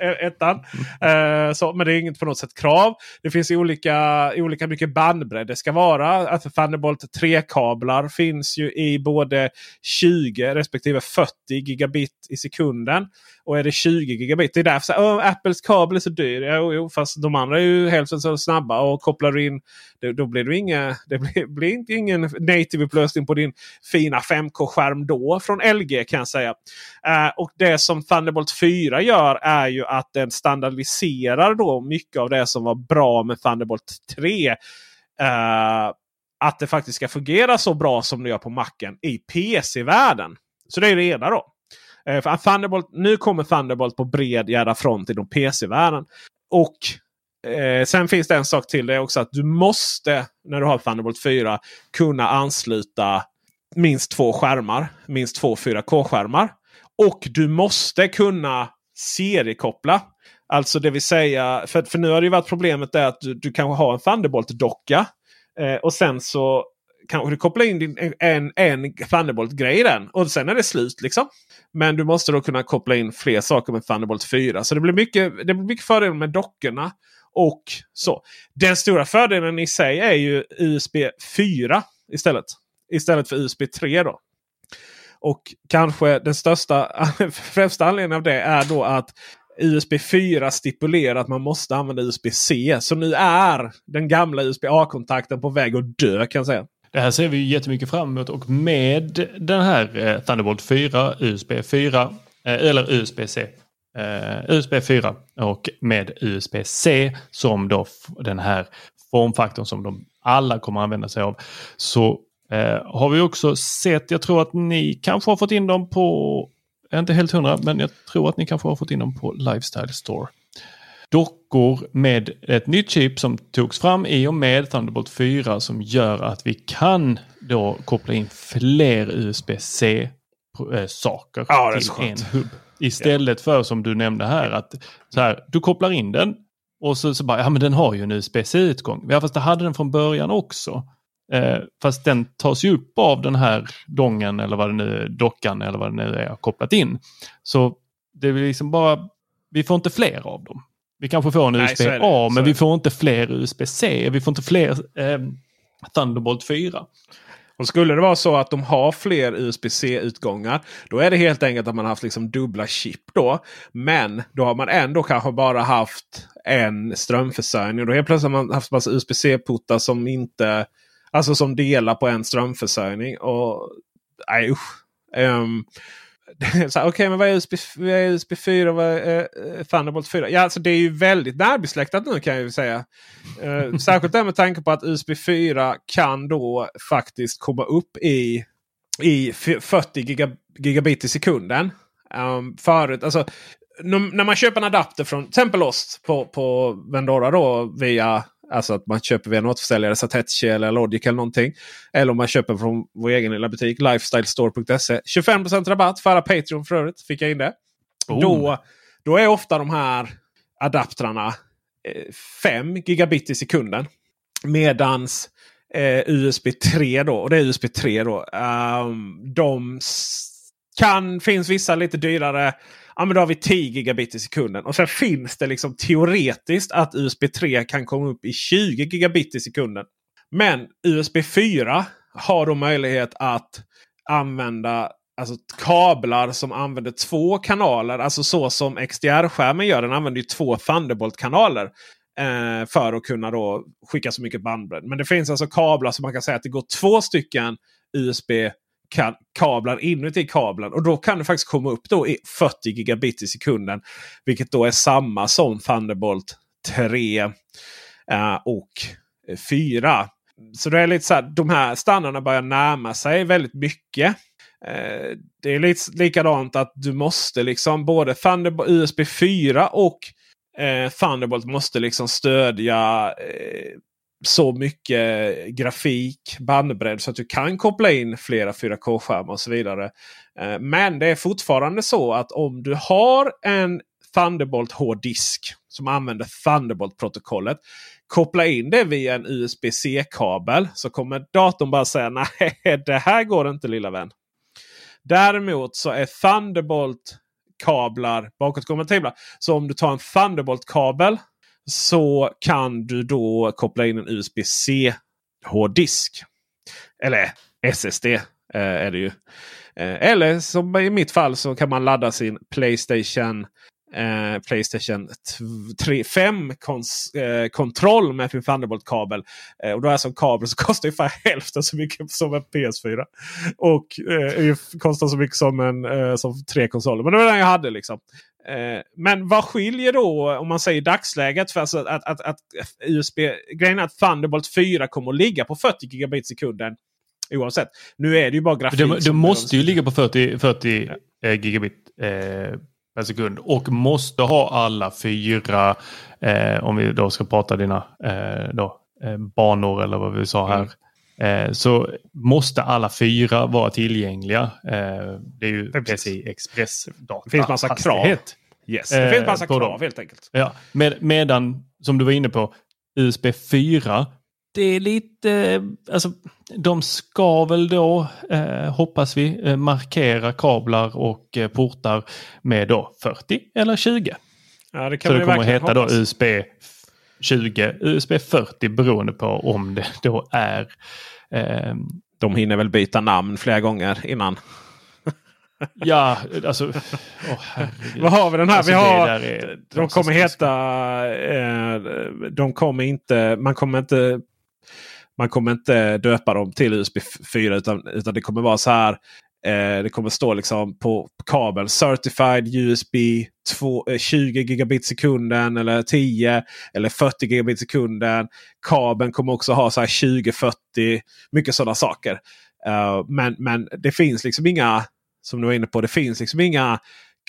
ettan. Eh, så, men det är inget på något sätt krav. Det finns olika, olika mycket bandbredd det ska vara. Att Thunderbolt 3-kablar finns ju i både 20 respektive 40 gigabit i sekunden. Och är det 20 gigabit. Det är därför så, Apples kabel är så dyr. Jo, jo, fast de andra är ju hälften så snabba. Och kopplar du in. Då, då blir det, inga, det blir, blir ingen native tv-upplösning på din fina 5K-skärm då från LG kan jag säga. Uh, och det som Thunderbolt 4 gör är ju att den standardiserar då mycket av det som var bra med Thunderbolt 3. Uh, eh, att det faktiskt ska fungera så bra som det gör på macken i PC-världen. Så det är det ena då. Eh, för Thunderbolt, nu kommer Thunderbolt på bred jädra front inom PC-världen. Och eh, sen finns det en sak till. Det är också att du måste när du har Thunderbolt 4 kunna ansluta minst två skärmar. Minst två 4K-skärmar. Och du måste kunna seriekoppla. Alltså det vill säga, för, för nu har det varit problemet är att du, du kanske har en Thunderbolt-docka. Eh, och sen så kanske du kopplar in din, en, en Thunderbolt-grej i den. Och sen är det slut. liksom. Men du måste då kunna koppla in fler saker med Thunderbolt 4. Så det blir mycket, det blir mycket fördelar med dockorna. Och så. Den stora fördelen i sig är ju USB 4 istället. Istället för USB 3 då. Och kanske den största, främsta anledningen av det är då att USB 4 stipulerar att man måste använda USB-C. Så nu är den gamla USB-A-kontakten på väg att dö kan jag säga. Det här ser vi jättemycket fram emot och med den här eh, Thunderbolt 4, USB 4 eller USB-C. Eh, USB 4 och med USB-C som då den här formfaktorn som de alla kommer använda sig av. Så eh, har vi också sett, jag tror att ni kanske har fått in dem på, inte helt hundra, men jag tror att ni kanske har fått in dem på Lifestyle Store dockor med ett nytt chip som togs fram i och med Thunderbolt 4 som gör att vi kan då koppla in fler USB-C eh, saker ja, till en hubb. Istället för som du nämnde här att så här, du kopplar in den och så, så bara, ja men den har ju en USB-C-utgång. Ja fast det hade den från början också. Eh, fast den tas ju upp av den här dongen eller vad det nu är, dockan eller vad det nu är kopplat in. Så det är liksom bara, vi får inte fler av dem. Vi kanske får en USB-A men vi får inte fler USB-C. Vi får inte fler eh, Thunderbolt 4. Och skulle det vara så att de har fler USB-C-utgångar. Då är det helt enkelt att man haft liksom dubbla chip då. Men då har man ändå kanske bara haft en strömförsörjning. Då helt plötsligt har man haft massa USB-C-portar som inte... Alltså som delar på en strömförsörjning. Och nej usch. Um, Okej, okay, men vad är, USB, vad är USB 4 och vad är uh, Thunderbolt 4? Ja, alltså det är ju väldigt närbesläktat nu kan jag ju säga. Uh, särskilt med tanke på att USB 4 kan då faktiskt komma upp i, i 40 giga, gigabit i sekunden. Um, förut, alltså, när man köper en adapter från till exempel oss på, på Vendora då via Alltså att man köper via en återförsäljare, Satechi eller Logic eller någonting. Eller om man köper från vår egen lilla butik, lifestylestore.se. 25 rabatt för alla Patreon för övrigt. Fick jag in det. Oh. Då, då är ofta de här adaptrarna 5 eh, gigabit i sekunden. Medans eh, USB 3 då, och det är USB 3 då. Um, de kan, finns vissa lite dyrare ja, men då har vi 10 gigabit i sekunden. Och sen finns det liksom teoretiskt att USB 3 kan komma upp i 20 gigabit i sekunden. Men USB 4 har då möjlighet att använda alltså, kablar som använder två kanaler. Alltså så som XDR-skärmen gör. Den använder ju två Thunderbolt-kanaler. Eh, för att kunna då skicka så mycket bandbredd. Men det finns alltså kablar som man kan säga att det går två stycken USB kan kablar inuti kabeln. Och då kan det faktiskt komma upp då i 40 gigabit i sekunden. Vilket då är samma som Thunderbolt 3 eh, och 4. Så det är lite så här, de här standarderna börjar närma sig väldigt mycket. Eh, det är lite likadant att du måste liksom både Thunderbolt USB 4 och eh, Thunderbolt måste liksom stödja eh, så mycket grafik, bandbredd så att du kan koppla in flera 4K-skärmar och så vidare. Eh, men det är fortfarande så att om du har en Thunderbolt hårddisk som använder Thunderbolt-protokollet. Koppla in det via en USB-C-kabel så kommer datorn bara säga nej det här går inte lilla vän. Däremot så är Thunderbolt kablar bakåtkompatibla. Så om du tar en Thunderbolt-kabel så kan du då koppla in en USB-C hårddisk. Eller SSD eh, är det ju. Eh, eller som i mitt fall så kan man ladda sin Playstation eh, Playstation 5 kons, eh, kontroll med sin Thunderbolt-kabel. Eh, och då är alltså en kabel som kostar ungefär hälften så mycket som en PS4. Och eh, kostar så mycket som, en, eh, som tre konsoler. Men det var den jag hade liksom. Eh, men vad skiljer då om man säger dagsläget? För alltså att, att, att USB, grejen är att Thunderbolt 4 kommer att ligga på 40 gigabit sekunden. Oavsett. Nu är det ju bara grafik. Det, det måste ju ligga på 40, 40 ja. Eh, gigabit eh, per sekund. Och måste ha alla fyra, eh, om vi då ska prata dina eh, då, eh, banor eller vad vi sa här. Eh, så måste alla fyra vara tillgängliga. Eh, det är ju PCI Express data. Det finns massa krav. Yes. Det finns massa krav dem. helt enkelt. Ja. Med, medan, som du var inne på, USB 4 det är lite, alltså de ska väl då, eh, hoppas vi, eh, markera kablar och eh, portar med då 40 eller 20. Ja, det kan Så det kommer heta hoppas. då USB 20, USB 40 beroende på om det då är. Eh, de hinner väl byta namn flera gånger innan. ja, alltså. Oh, Vad har vi den här? Alltså, vi har, är, de kommer heta... Eh, de kommer inte... Man kommer inte man kommer inte döpa dem till USB 4 utan, utan det kommer vara så här. Eh, det kommer stå liksom på kabel Certified USB 2, eh, 20 gigabit sekunden eller 10 eller 40 gigabit sekunden. Kabeln kommer också ha så här 2040. Mycket sådana saker. Uh, men, men det finns liksom inga, som du var inne på, det finns liksom inga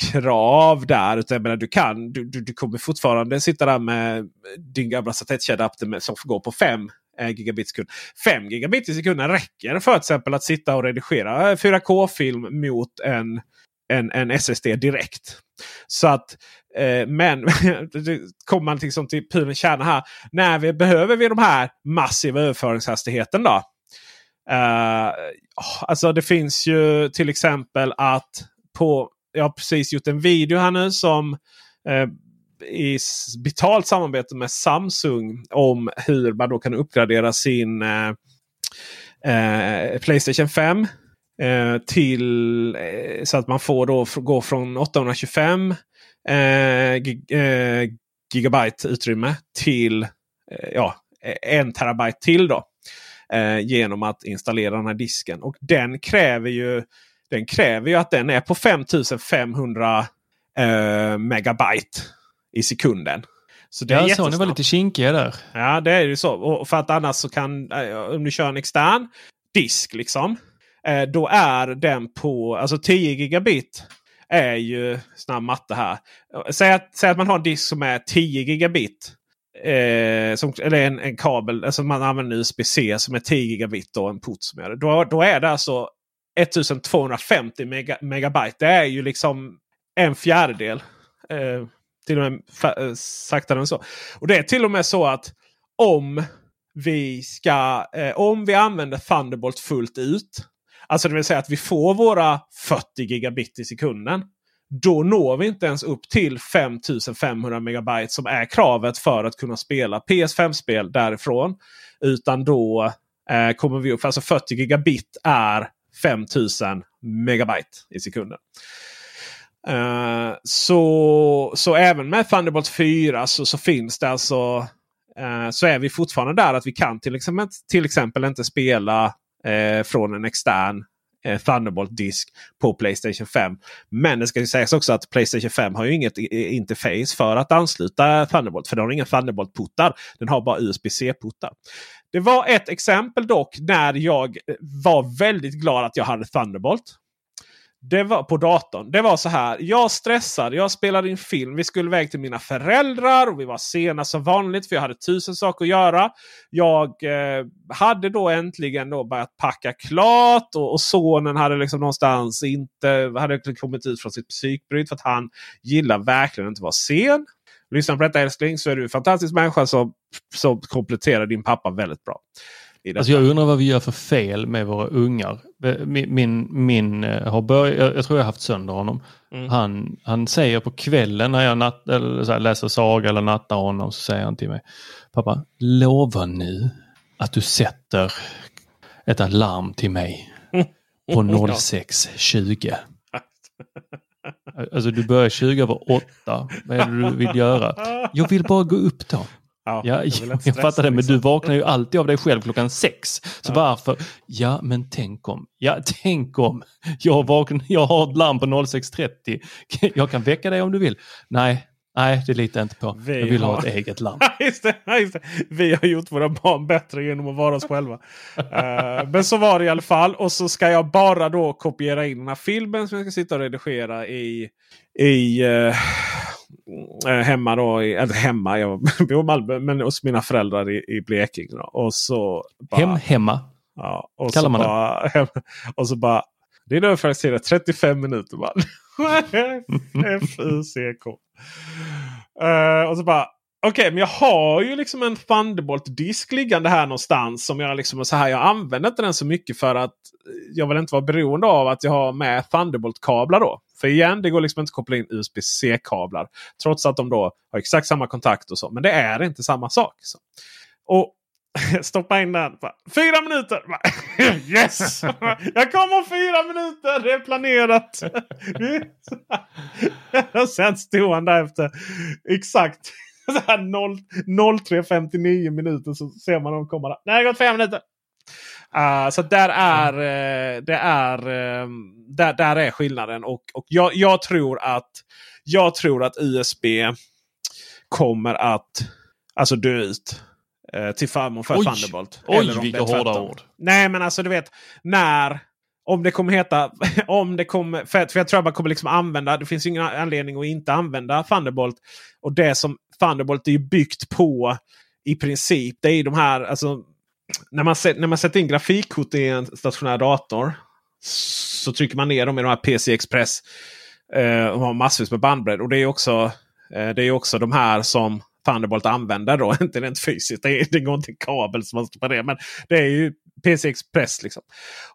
krav där. Utan menar, du, kan, du, du, du kommer fortfarande sitta där med din gamla satellitkedja som går på 5 Eh, gigabit sekund. 5 gigabit i sekunden räcker för till exempel att sitta och redigera 4K-film mot en, en, en SSD direkt. Så att, eh, men kommer man liksom till pudelns kärna här. När vi behöver vi de här massiva överföringshastigheten då? Uh, alltså det finns ju till exempel att på jag har precis gjort en video här nu som eh, i betalt samarbete med Samsung om hur man då kan uppgradera sin eh, eh Playstation 5. Eh, till eh, så att man får då gå från 825 eh, gig, eh, gigabyte utrymme till eh, ja, eh, en terabyte till. då Genom att installera den här disken. Och den kräver ju den kräver ju att den är på 5500 megabyte i sekunden. Så det ja, är Sony var lite kinkiga där. Ja, det är ju så. Och för att annars så kan, eh, om du kör en extern disk liksom. Eh, då är den på, alltså 10 gigabit är ju snabb matte här. Säg att, säg att man har en disk som är 10 gigabit. Eh, som, eller en, en kabel, alltså man använder USB-C som är 10 gigabit och en port som gör det. Då, då är det alltså 1250 mega, megabyte. Det är ju liksom en fjärdedel. Eh, till och med eh, saktare än så. Och det är till och med så att om vi ska eh, om vi använder Thunderbolt fullt ut. Alltså det vill säga att vi får våra 40 gigabit i sekunden. Då når vi inte ens upp till 5500 megabyte som är kravet för att kunna spela PS5-spel därifrån. Utan då eh, kommer vi upp, alltså 40 gigabit är 5000 megabyte i sekunden. Uh, så, så även med Thunderbolt 4 så, så finns det alltså eh, så är vi fortfarande där att vi kan till exempel, till exempel inte spela eh, från en extern eh, Thunderbolt-disk på Playstation 5. Men det ska ju sägas också att Playstation 5 har ju inget eh, interface för att ansluta Thunderbolt. För den har inga Thunderbolt-puttar. Den har bara USB-C-puttar. Det var ett exempel dock när jag eh, var väldigt glad att jag hade Thunderbolt. Det var på datorn. Det var så här. Jag stressade. Jag spelade in film. Vi skulle iväg till mina föräldrar. och Vi var sena som vanligt för jag hade tusen saker att göra. Jag eh, hade då äntligen då börjat packa klart. Och, och sonen hade liksom någonstans inte hade liksom kommit ut från sitt psykbryt. För att han gillar verkligen inte att vara sen. Lyssna på detta älskling så är du en fantastisk människa som, som kompletterar din pappa väldigt bra. Alltså jag undrar vad vi gör för fel med våra ungar. Min, min, min eh, har börjat, jag, tror jag har haft sönder honom. Mm. Han, han säger på kvällen när jag natt, eller läser saga eller nattar honom så säger han till mig. Pappa, lova nu att du sätter ett alarm till mig på 06.20. Alltså du börjar 20 över 8. Vad är det du vill göra? Jag vill bara gå upp då. Ja, jag, jag, jag fattar det, men du liksom. vaknar ju alltid av dig själv klockan sex. Så ja. varför? Ja, men tänk om. Ja, tänk om. Jag, vaknar, jag har ett larm på 06.30. Jag kan väcka dig om du vill. Nej, nej, det litar jag inte på. Vi jag vill har... ha ett eget larm. just det, just det. Vi har gjort våra barn bättre genom att vara oss själva. uh, men så var det i alla fall. Och så ska jag bara då kopiera in den här filmen som jag ska sitta och redigera i, i uh, hemma då, i, eller hemma, jag bor i Malmö, men hos mina föräldrar i, i Blekinge. Då. Och så bara, Hem hemma? Ja, och Kallar man bara, det? och så bara, det är då faktiskt 35 minuter bara. F-U-C-K. Uh, och så bara, Okej, okay, men jag har ju liksom en Thunderbolt-disk liggande här någonstans. Som jag liksom så här, jag använder inte den så mycket för att eh, jag vill inte vara beroende av att jag har med Thunderbolt-kablar då. För igen, det går liksom inte att koppla in USB-C-kablar. Trots att de då har exakt samma kontakt och så. Men det är inte samma sak. Så. Och stoppa in den. Fyra minuter! Yes! Jag kommer om fyra minuter! Det är planerat! och sen stod han där efter exakt 03.59 minuter så ser man dem komma. Där. Nej, det har gått fem minuter! Uh, så där är, uh, det är, uh, där, där är skillnaden. Och, och jag, jag, tror att, jag tror att USB kommer att alltså dö ut. Uh, till förmån för oj, Thunderbolt. Oj, vilka hårda ord. Nej, men alltså du vet. När om det kommer heta... om det kommer, för, för jag tror att man kommer liksom använda... Det finns ingen anledning att inte använda Thunderbolt. Och det som Thunderbolt är ju byggt på i princip. Det är de här... Alltså, när, man, när man sätter in grafikkort i en stationär dator. Så trycker man ner dem i de här PC Express. Eh, och har massvis med bandbredd. Och det är också, eh, det är också de här som Thunderbolt använder. då. Inte rent fysiskt. Det, är, det går inte kabel som man stoppar ner. Men det är ju PC Express. liksom.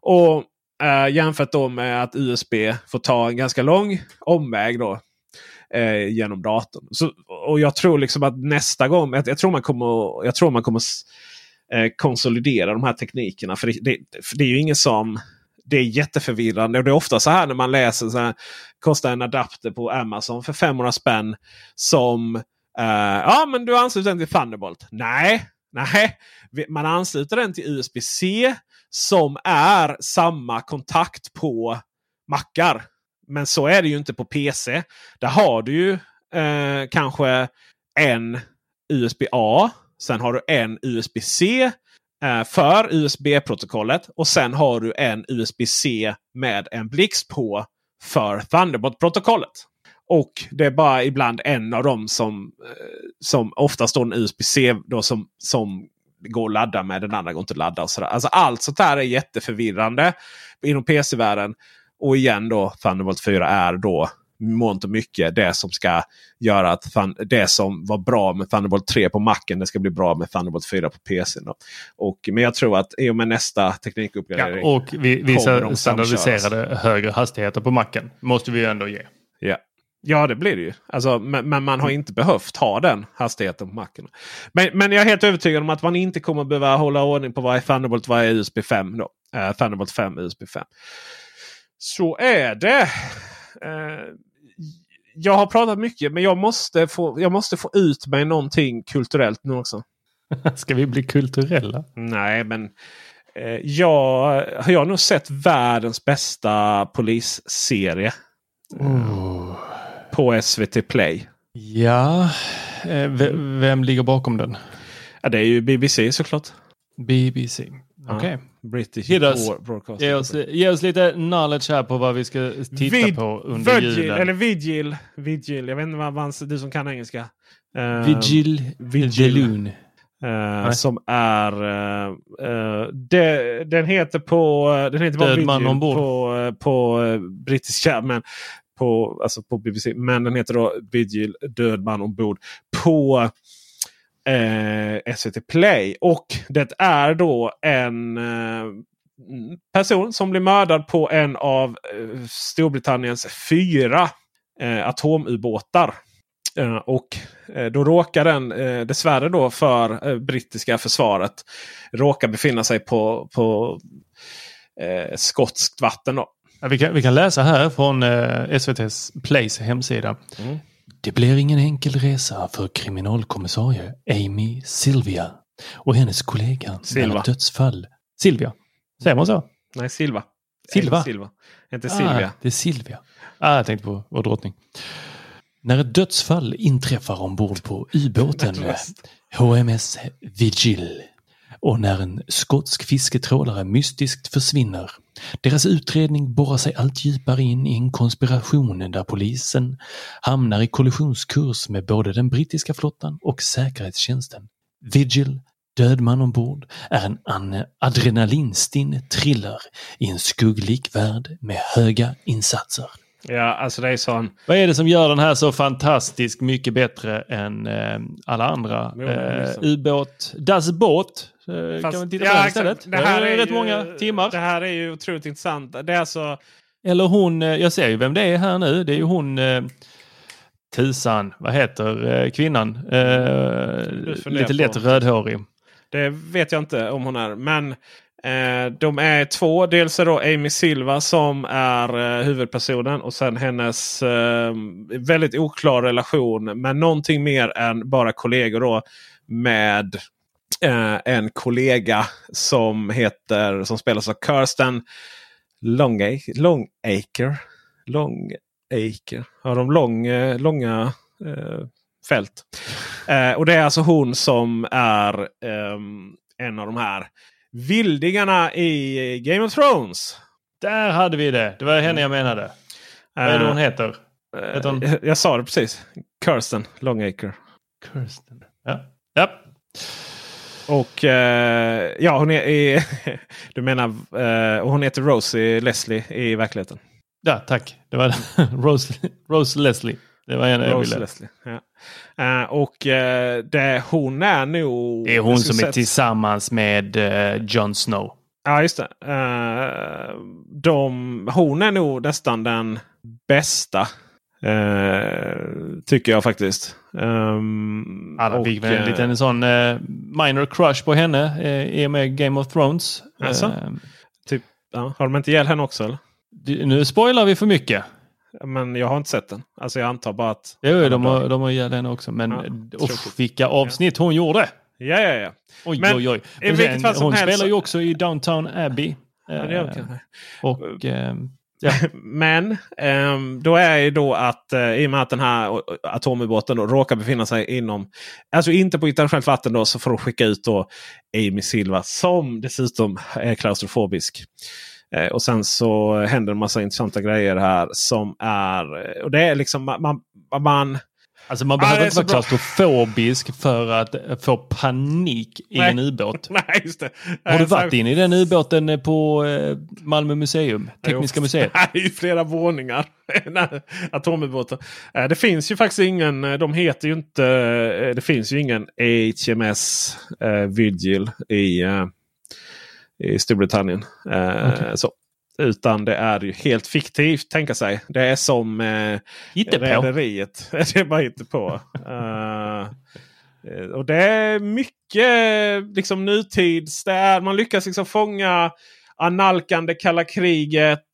Och eh, Jämfört då med att USB får ta en ganska lång omväg. då eh, genom datorn. Så, och jag tror liksom att nästa gång, jag, jag tror man kommer, jag tror man kommer eh, konsolidera de här teknikerna. För det, det, för det är ju ingen som det är jätteförvirrande. Och det är ofta så här när man läser så här, kostar en adapter på Amazon för 500 spänn. Som eh, ja men du ansluter den till Thunderbolt. Nej, nej. Man ansluter den till USB-C som är samma kontakt på mackar. Men så är det ju inte på PC. Där har du ju eh, kanske en USB-A. Sen har du en USB-C eh, för USB-protokollet. Och sen har du en USB-C med en blixt på för Thunderbolt-protokollet. Och det är bara ibland en av dem som, eh, som oftast står en USB-C då som, som går att ladda med. Den andra går inte att ladda. Och sådär. Alltså allt sånt där är jätteförvirrande inom PC-världen. Och igen då Thunderbolt 4 är då mångt och mycket det som ska göra att det som var bra med Thunderbolt 3 på Macen det ska bli bra med Thunderbolt 4 på PC. Då. Och, men jag tror att i och med nästa teknikuppgradering. Ja, och vi, vissa standardiserade högre hastigheter på Macen måste vi ändå ge. Ja. Ja det blir det ju. Alltså, men, men, man har inte behövt ha den hastigheten på Macen. Men, men jag är helt övertygad om att man inte kommer behöva hålla ordning på vad är Thunderbolt är USB 5. Då. Eh, Thunderbolt 5, USB 5. Så är det. Eh, jag har pratat mycket men jag måste, få, jag måste få ut mig någonting kulturellt nu också. Ska vi bli kulturella? Nej, men eh, jag, jag har nog sett världens bästa polisserie. Oh. På SVT Play. Ja, eh, vem ligger bakom den? Ja, det är ju BBC såklart. BBC. Okej. Ja, British Hit us. Broadcasting. Ge oss, ge oss lite knowledge här på vad vi ska titta Vid- på under Virgil, julen. eller Vigil. Vigil. Jag vet inte vad man, du som kan engelska. Eh, Vigil, Vigil. Deloon. eh, Nej. som är... eh, eh, det, den heter på... Den heter Död man ombord. på, eh, på eh, brittiska. Men på, alltså på BBC. Men den heter då Vigil, Död man ombord. På eh, SVT Play. Och det är då en eh, person som blir mördad på en av eh, Storbritanniens fyra eh, atomubåtar. Eh, och eh, då råkar den eh, dessvärre då för eh, brittiska försvaret råkar befinna sig på, på skotskt vatten. Då. Vi, kan, vi kan läsa här från eh, SVTs Plays hemsida. Mm. Det blir ingen enkel resa för kriminalkommissarie Amy Silvia och hennes kollega Silva. när ett dödsfall. Silvia, säger man så? Nej, Silva. Silva? Silva. Inte Silvia. Ah, det är Silvia. Ah, jag tänkte på vår drottning. När ett dödsfall inträffar ombord på ubåten HMS Vigil och när en skotsk fisketrålare mystiskt försvinner. Deras utredning borrar sig allt djupare in i en konspiration där polisen hamnar i kollisionskurs med både den brittiska flottan och säkerhetstjänsten. Vigil, Död man ombord är en adrenalinstinn thriller i en skugglik värld med höga insatser. Ja, alltså det är sån... Vad är det som gör den här så fantastiskt mycket bättre än eh, alla andra? Eh, ubåt, Das Båt. Eh, Fast- kan man titta ja, på den exakt. istället? Det här är är rätt ju- många timmar. Det här är ju otroligt intressant. Det är alltså... Eller hon, eh, jag ser ju vem det är här nu. Det är ju hon eh, Tusan, vad heter eh, kvinnan? Eh, funderar lite lätt på- rödhårig. Det vet jag inte om hon är. Men eh, de är två. Dels är då Amy Silva som är eh, huvudpersonen. Och sen hennes eh, väldigt oklar relation med någonting mer än bara kollegor. Då, med eh, en kollega som heter som spelas av Kirsten Longacre. Longacre. Longacre. Har de lång, eh, långa eh, fält. Eh, och det är alltså hon som är ehm, en av de här vildingarna i Game of Thrones. Där hade vi det. Det var henne jag menade. Vad är det hon heter? Heter hon? Eh, jag sa det precis. Kirsten Longacre. Kirsten. Ja. ja. Och eh, ja, hon är i, Du menar, eh, hon heter Rosie Leslie i verkligheten. Ja, tack. Det var Rose, Rose Leslie. Det var jag Rose ville. Leslie. Ja. Eh, och eh, det, hon är nog... Det är hon jag som skulle är tillsammans med uh, Jon Snow. Ja, just det. Eh, de, hon är nog nästan den bästa. Eh, tycker jag faktiskt. Um, Alla fick väl en liten sån eh, minor crush på henne uh, i och med Game of Thrones. Alltså? Eh, typ, ja, har de inte ihjäl henne också? Eller? du- nu spoilar vi för mycket. Men jag har inte sett den. Alltså jag antar bara att... Jo, de har, de har ihjäl henne också. Men Ja, ja, tråkigt. vilka avsnitt hon gjorde! Ja, ja, ja. Oj, Men oj, oj. Men sen, hon spelar ju så- också i Downtown Abbey. ja Eh, och eh, ja, Men um, då är ju då att uh, i och med att den här atomubåten då råkar befinna sig inom, alltså inte på internationellt vatten då, så får de skicka ut då Amy Silva som dessutom är klaustrofobisk. Uh, och sen så händer en massa intressanta grejer här som är, och det är liksom man, man, man alltså man behöver är inte vara bra. klaustrofobisk för att eh, få panik i Nej. en ubåt. Nej, just det. Har du varit inne i den ubåten eh, på eh, Malmö museum? Tekniska Jo, museet? Ju flera våningar. Eh, Det finns ju faktiskt ingen. De heter ju inte. Det finns ju ingen HMS Vigil i, i Storbritannien. Okej. så. Utan det är ju helt fiktivt tänka sig. Det är som eh, Hittepå. Rederiet. det är bara inte på. och det är mycket liksom nutids. Det är, man lyckas liksom fånga analkande kalla kriget.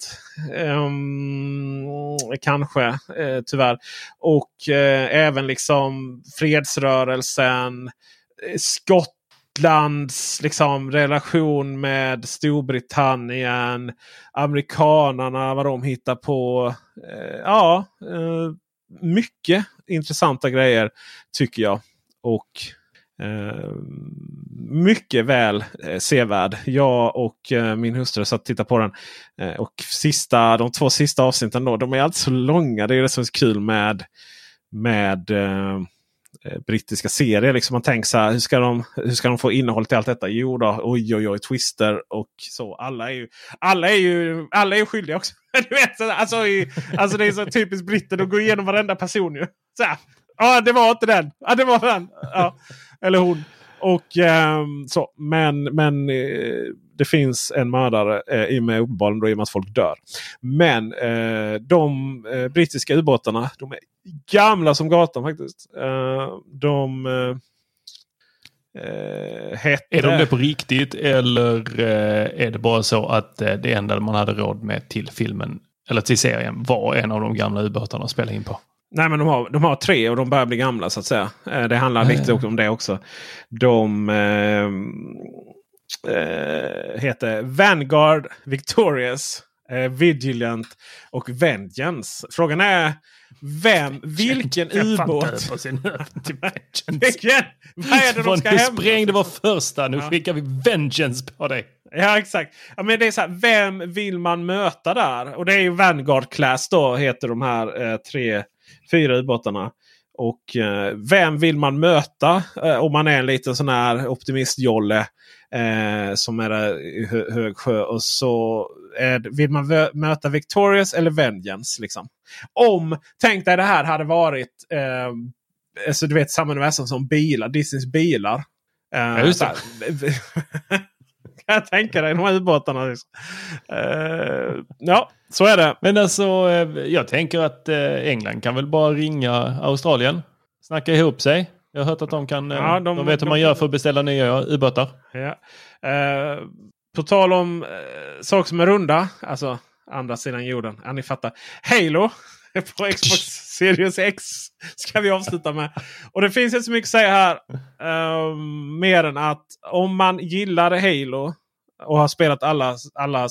Um, kanske uh, tyvärr. Och uh, även liksom fredsrörelsen. Skottlands liksom, relation med Storbritannien. Amerikanarna, vad de hittar på. Eh, ja, eh, mycket intressanta grejer tycker jag. Och Eh, mycket väl eh, sevärd. Jag och eh, min hustru satt och tittade på den. Eh, och sista, de två sista avsnitten då, de är alltid så långa. Det är det som är så kul med, med eh, Eh, brittiska serier. Liksom man tänker så här, hur ska, de, hur ska de få innehåll till allt detta? Jo då, oj oj oj, twister och så. Alla är ju, alla är ju, alla är ju skyldiga också. du vet, alltså, i, alltså det är så typiskt britter, de går igenom varenda person ju. Så här, Ja, det var inte den. ah, det var den. Ja. Eller hon. Och eh, så. Men, men eh, det finns en mördare eh, i och med uppenbarligen då, i och med att folk dör. Men eh, de eh, brittiska ubåtarna de är gamla som gatan faktiskt. Eh, de eh, eh, hette... Är de det på riktigt eller är det bara så att det enda man hade råd med till filmen eller till serien var en av de gamla ubåtarna att spela in på? Nej men de har, de har tre och de börjar bli gamla så att säga. Det handlar mm. lite om det också. De eh, heter Vanguard, Victorious, eh, Vigilant och Vengeance. Frågan är vem, vilken ubåt? vilken? Vad är det de ska hämta? Sprängde vår första, nu ja. skickar vi Vengeance på dig. Ja exakt. Ja, men det är så här, vem vill man möta där? Och det är ju Vanguard Class då heter de här eh, tre fyra ubåtarna. Och eh, vem vill man möta eh, om man är en liten sån här optimistjolle eh, som är i hö hög sjö. Och så är, vill man möta Victorious eller Vengeance. Liksom. Om, tänk dig det här hade varit eh, alltså, du vet samma universum som bilar, Disneys bilar. Eh, ja, just det. jag tänka dig. De här ubåtarna. Liksom. Uh, ja, så är det. Men alltså, eh, jag tänker att eh, England kan väl bara ringa Australien. Snacka ihop sig. Jag har hört att de kan. Ja, de, de vet hur man gör för att beställa nya ubåtar. Ja. Uh, på tal om uh, saker som är runda. Alltså andra sidan jorden. Ja, ni fattar. Halo på Xbox Series X ska vi avsluta med. Och det finns inte så mycket att säga här. Um, mer än att om man gillar Halo och har spelat alla, alla,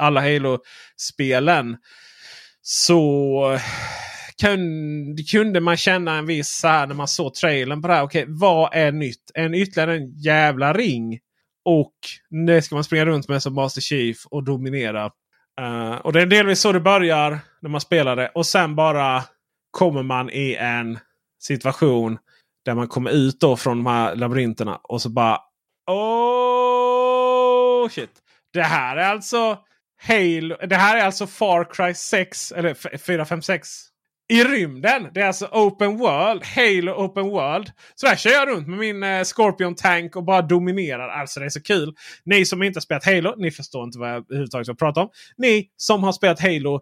alla Halo-spelen. Så kunde, kunde man känna en viss så här när man såg trailern på det här. Okej, vad är nytt? En ytterligare en jävla ring. Och det ska man springa runt med som Master Chief och dominera. Uh, och det är delvis så det börjar när man spelar det. Och sen bara kommer man i en situation där man kommer ut då från de här labyrinterna och så bara Oh shit! Det här är alltså Halo. Det här är alltså Far Cry 6 eller 456 i rymden. Det är alltså Open World. Halo Open World. Så där kör jag runt med min eh, Scorpion Tank och bara dominerar. Alltså det är så kul. Ni som inte har spelat Halo, ni förstår inte vad jag överhuvudtaget pratar om. Ni som har spelat Halo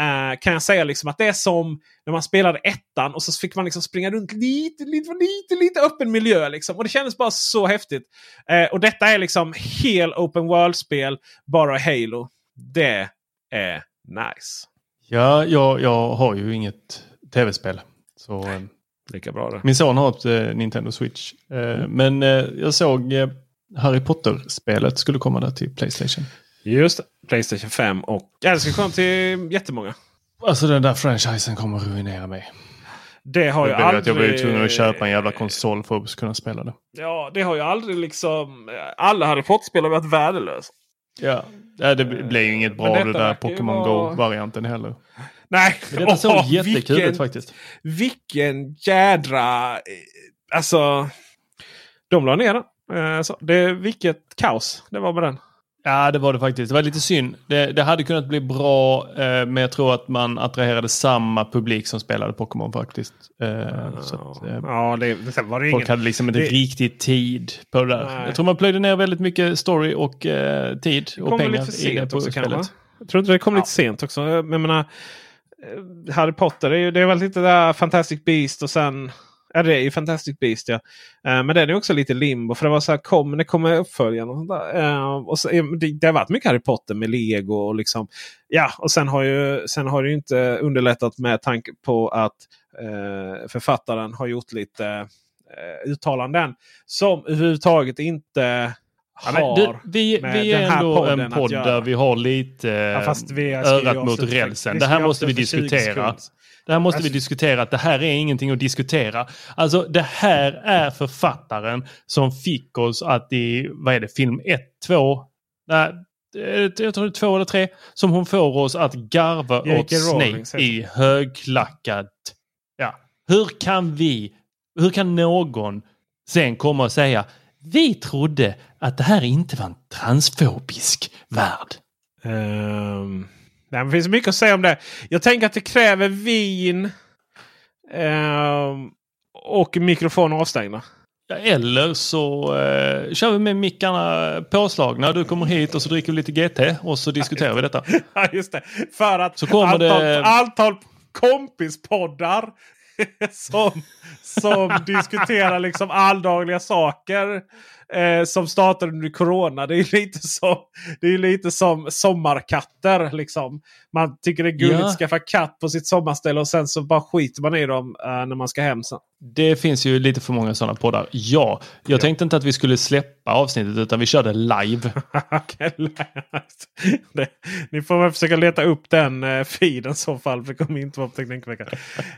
Uh, kan jag säga liksom att det är som när man spelade ettan och så fick man liksom springa runt lite, lite, lite, lite öppen miljö. Liksom. Och det kändes bara så häftigt. Uh, och detta är liksom hel open world-spel, bara Halo. Det är nice. Ja, jag, jag har ju inget tv-spel. Så, eh, Lika bra det. Min son har ett uh, Nintendo Switch. Mm. Men jag såg Harry Potter-spelet skulle komma där till Playstation. Just det. Playstation 5 och... Ja, det ska komma till jättemånga. Alltså den där franchisen kommer ruinera mig. Det har ju aldrig... Att jag blir tvungen att köpa en jävla konsol för att kunna spela det. Ja, det har ju aldrig liksom... Alla Harry Potter-spel har varit värdelösa. Ja, det blir ju inget bra det där Pokémon vara... Go-varianten heller. Nej, Men det såg oh, jättekul ut faktiskt. Vilken jädra... Alltså... De la ner den. Eh, det, vilket kaos det var med den. Ja, det var det faktiskt. Det var lite synd. Det, det hade kunnat bli bra, eh, men jag tror att man attraherade samma publik som spelade Pokémon faktiskt. Eh, så att, eh, ja, det, det var det folk inget, hade liksom inte det, riktigt tid på det där. Nej. Jag tror man plöjde ner väldigt mycket story och eh, tid och pengar lite det på också, spelet. Jag tror inte det kom ja. lite sent också. Jag menar, eh, Harry Potter, det är, det väl lite där Fantastic Beast och sen Ja, det är ju Fantastic Beast ja. Eh, men den är också lite limbo. För det var så här, kom, det kommer uppföljaren och sånt där. Eh, och så, det, det har varit mycket Harry Potter med Lego och liksom. Ja, och sen har ju sen har det ju inte underlättat med tanke på att eh, författaren har gjort lite eh, uttalanden som överhuvudtaget inte Ja, du, vi, vi är ändå en podd där vi har lite ja, vi örat mot rälsen. Det här måste vi diskutera. Det här måste vi diskutera att det här är ingenting att diskutera. Alltså det här är författaren som fick oss att i, vad är det, film 1, 2, nej, jag tror det är två eller tre, som hon får oss att garva åt Snape i högklackat. Ja. Hur kan vi, hur kan någon sen komma och säga vi trodde att det här inte var en transfobisk värld. Um, nej, det finns mycket att säga om det. Jag tänker att det kräver vin um, och mikrofon avstängda. Ja, eller så uh, kör vi med mickarna påslagna. Du kommer hit och så dricker vi lite GT och så diskuterar vi detta. Ja, just det. För att så kommer antal, det... antal kompispoddar som, som diskuterar liksom alldagliga saker eh, som startade under corona. Det är lite som, det är lite som sommarkatter. Liksom. Man tycker det är gulligt ja. att skaffa katt på sitt sommarställe och sen så bara skiter man i dem eh, när man ska hem sen. Det finns ju lite för många sådana poddar. Ja, jag ja. tänkte inte att vi skulle släppa avsnittet utan vi körde live. det, ni får väl försöka leta upp den eh, feeden i så fall. För det kommer inte vara på Teknikveckan.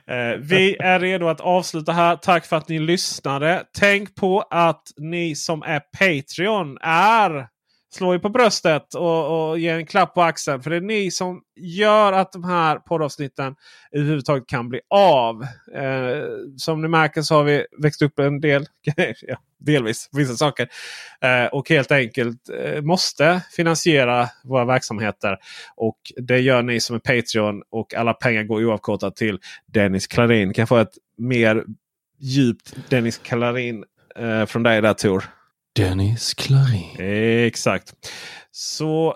eh, vi är redo att avsluta här. Tack för att ni lyssnade. Tänk på att ni som som är Patreon är slå er på bröstet och, och ge en klapp på axeln. För det är ni som gör att de här poddavsnitten överhuvudtaget kan bli av. Eh, som ni märker så har vi växt upp en del. ja, delvis vissa saker. Eh, och helt enkelt eh, måste finansiera våra verksamheter. Och det gör ni som är Patreon. Och alla pengar går oavkortat till Dennis Klarin. Kan jag få ett mer djupt Dennis Klarin eh, från dig där Tor? Dennis Klarin. Exakt. Så,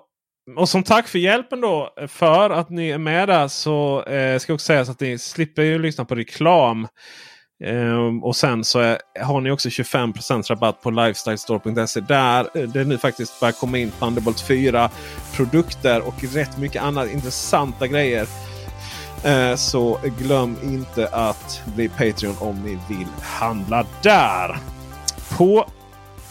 och som tack för hjälpen då eh, för att ni är med där så eh, ska jag också säga så att ni slipper ju lyssna på reklam. Um, och sen så är, har ni också 25% rabatt på lifestylestore.se. Där det nu faktiskt börjar komma in Thunderbolt 4 produkter och rätt mycket annat intressanta grejer. Uh, så glöm inte att bli Patreon om ni vill handla där. På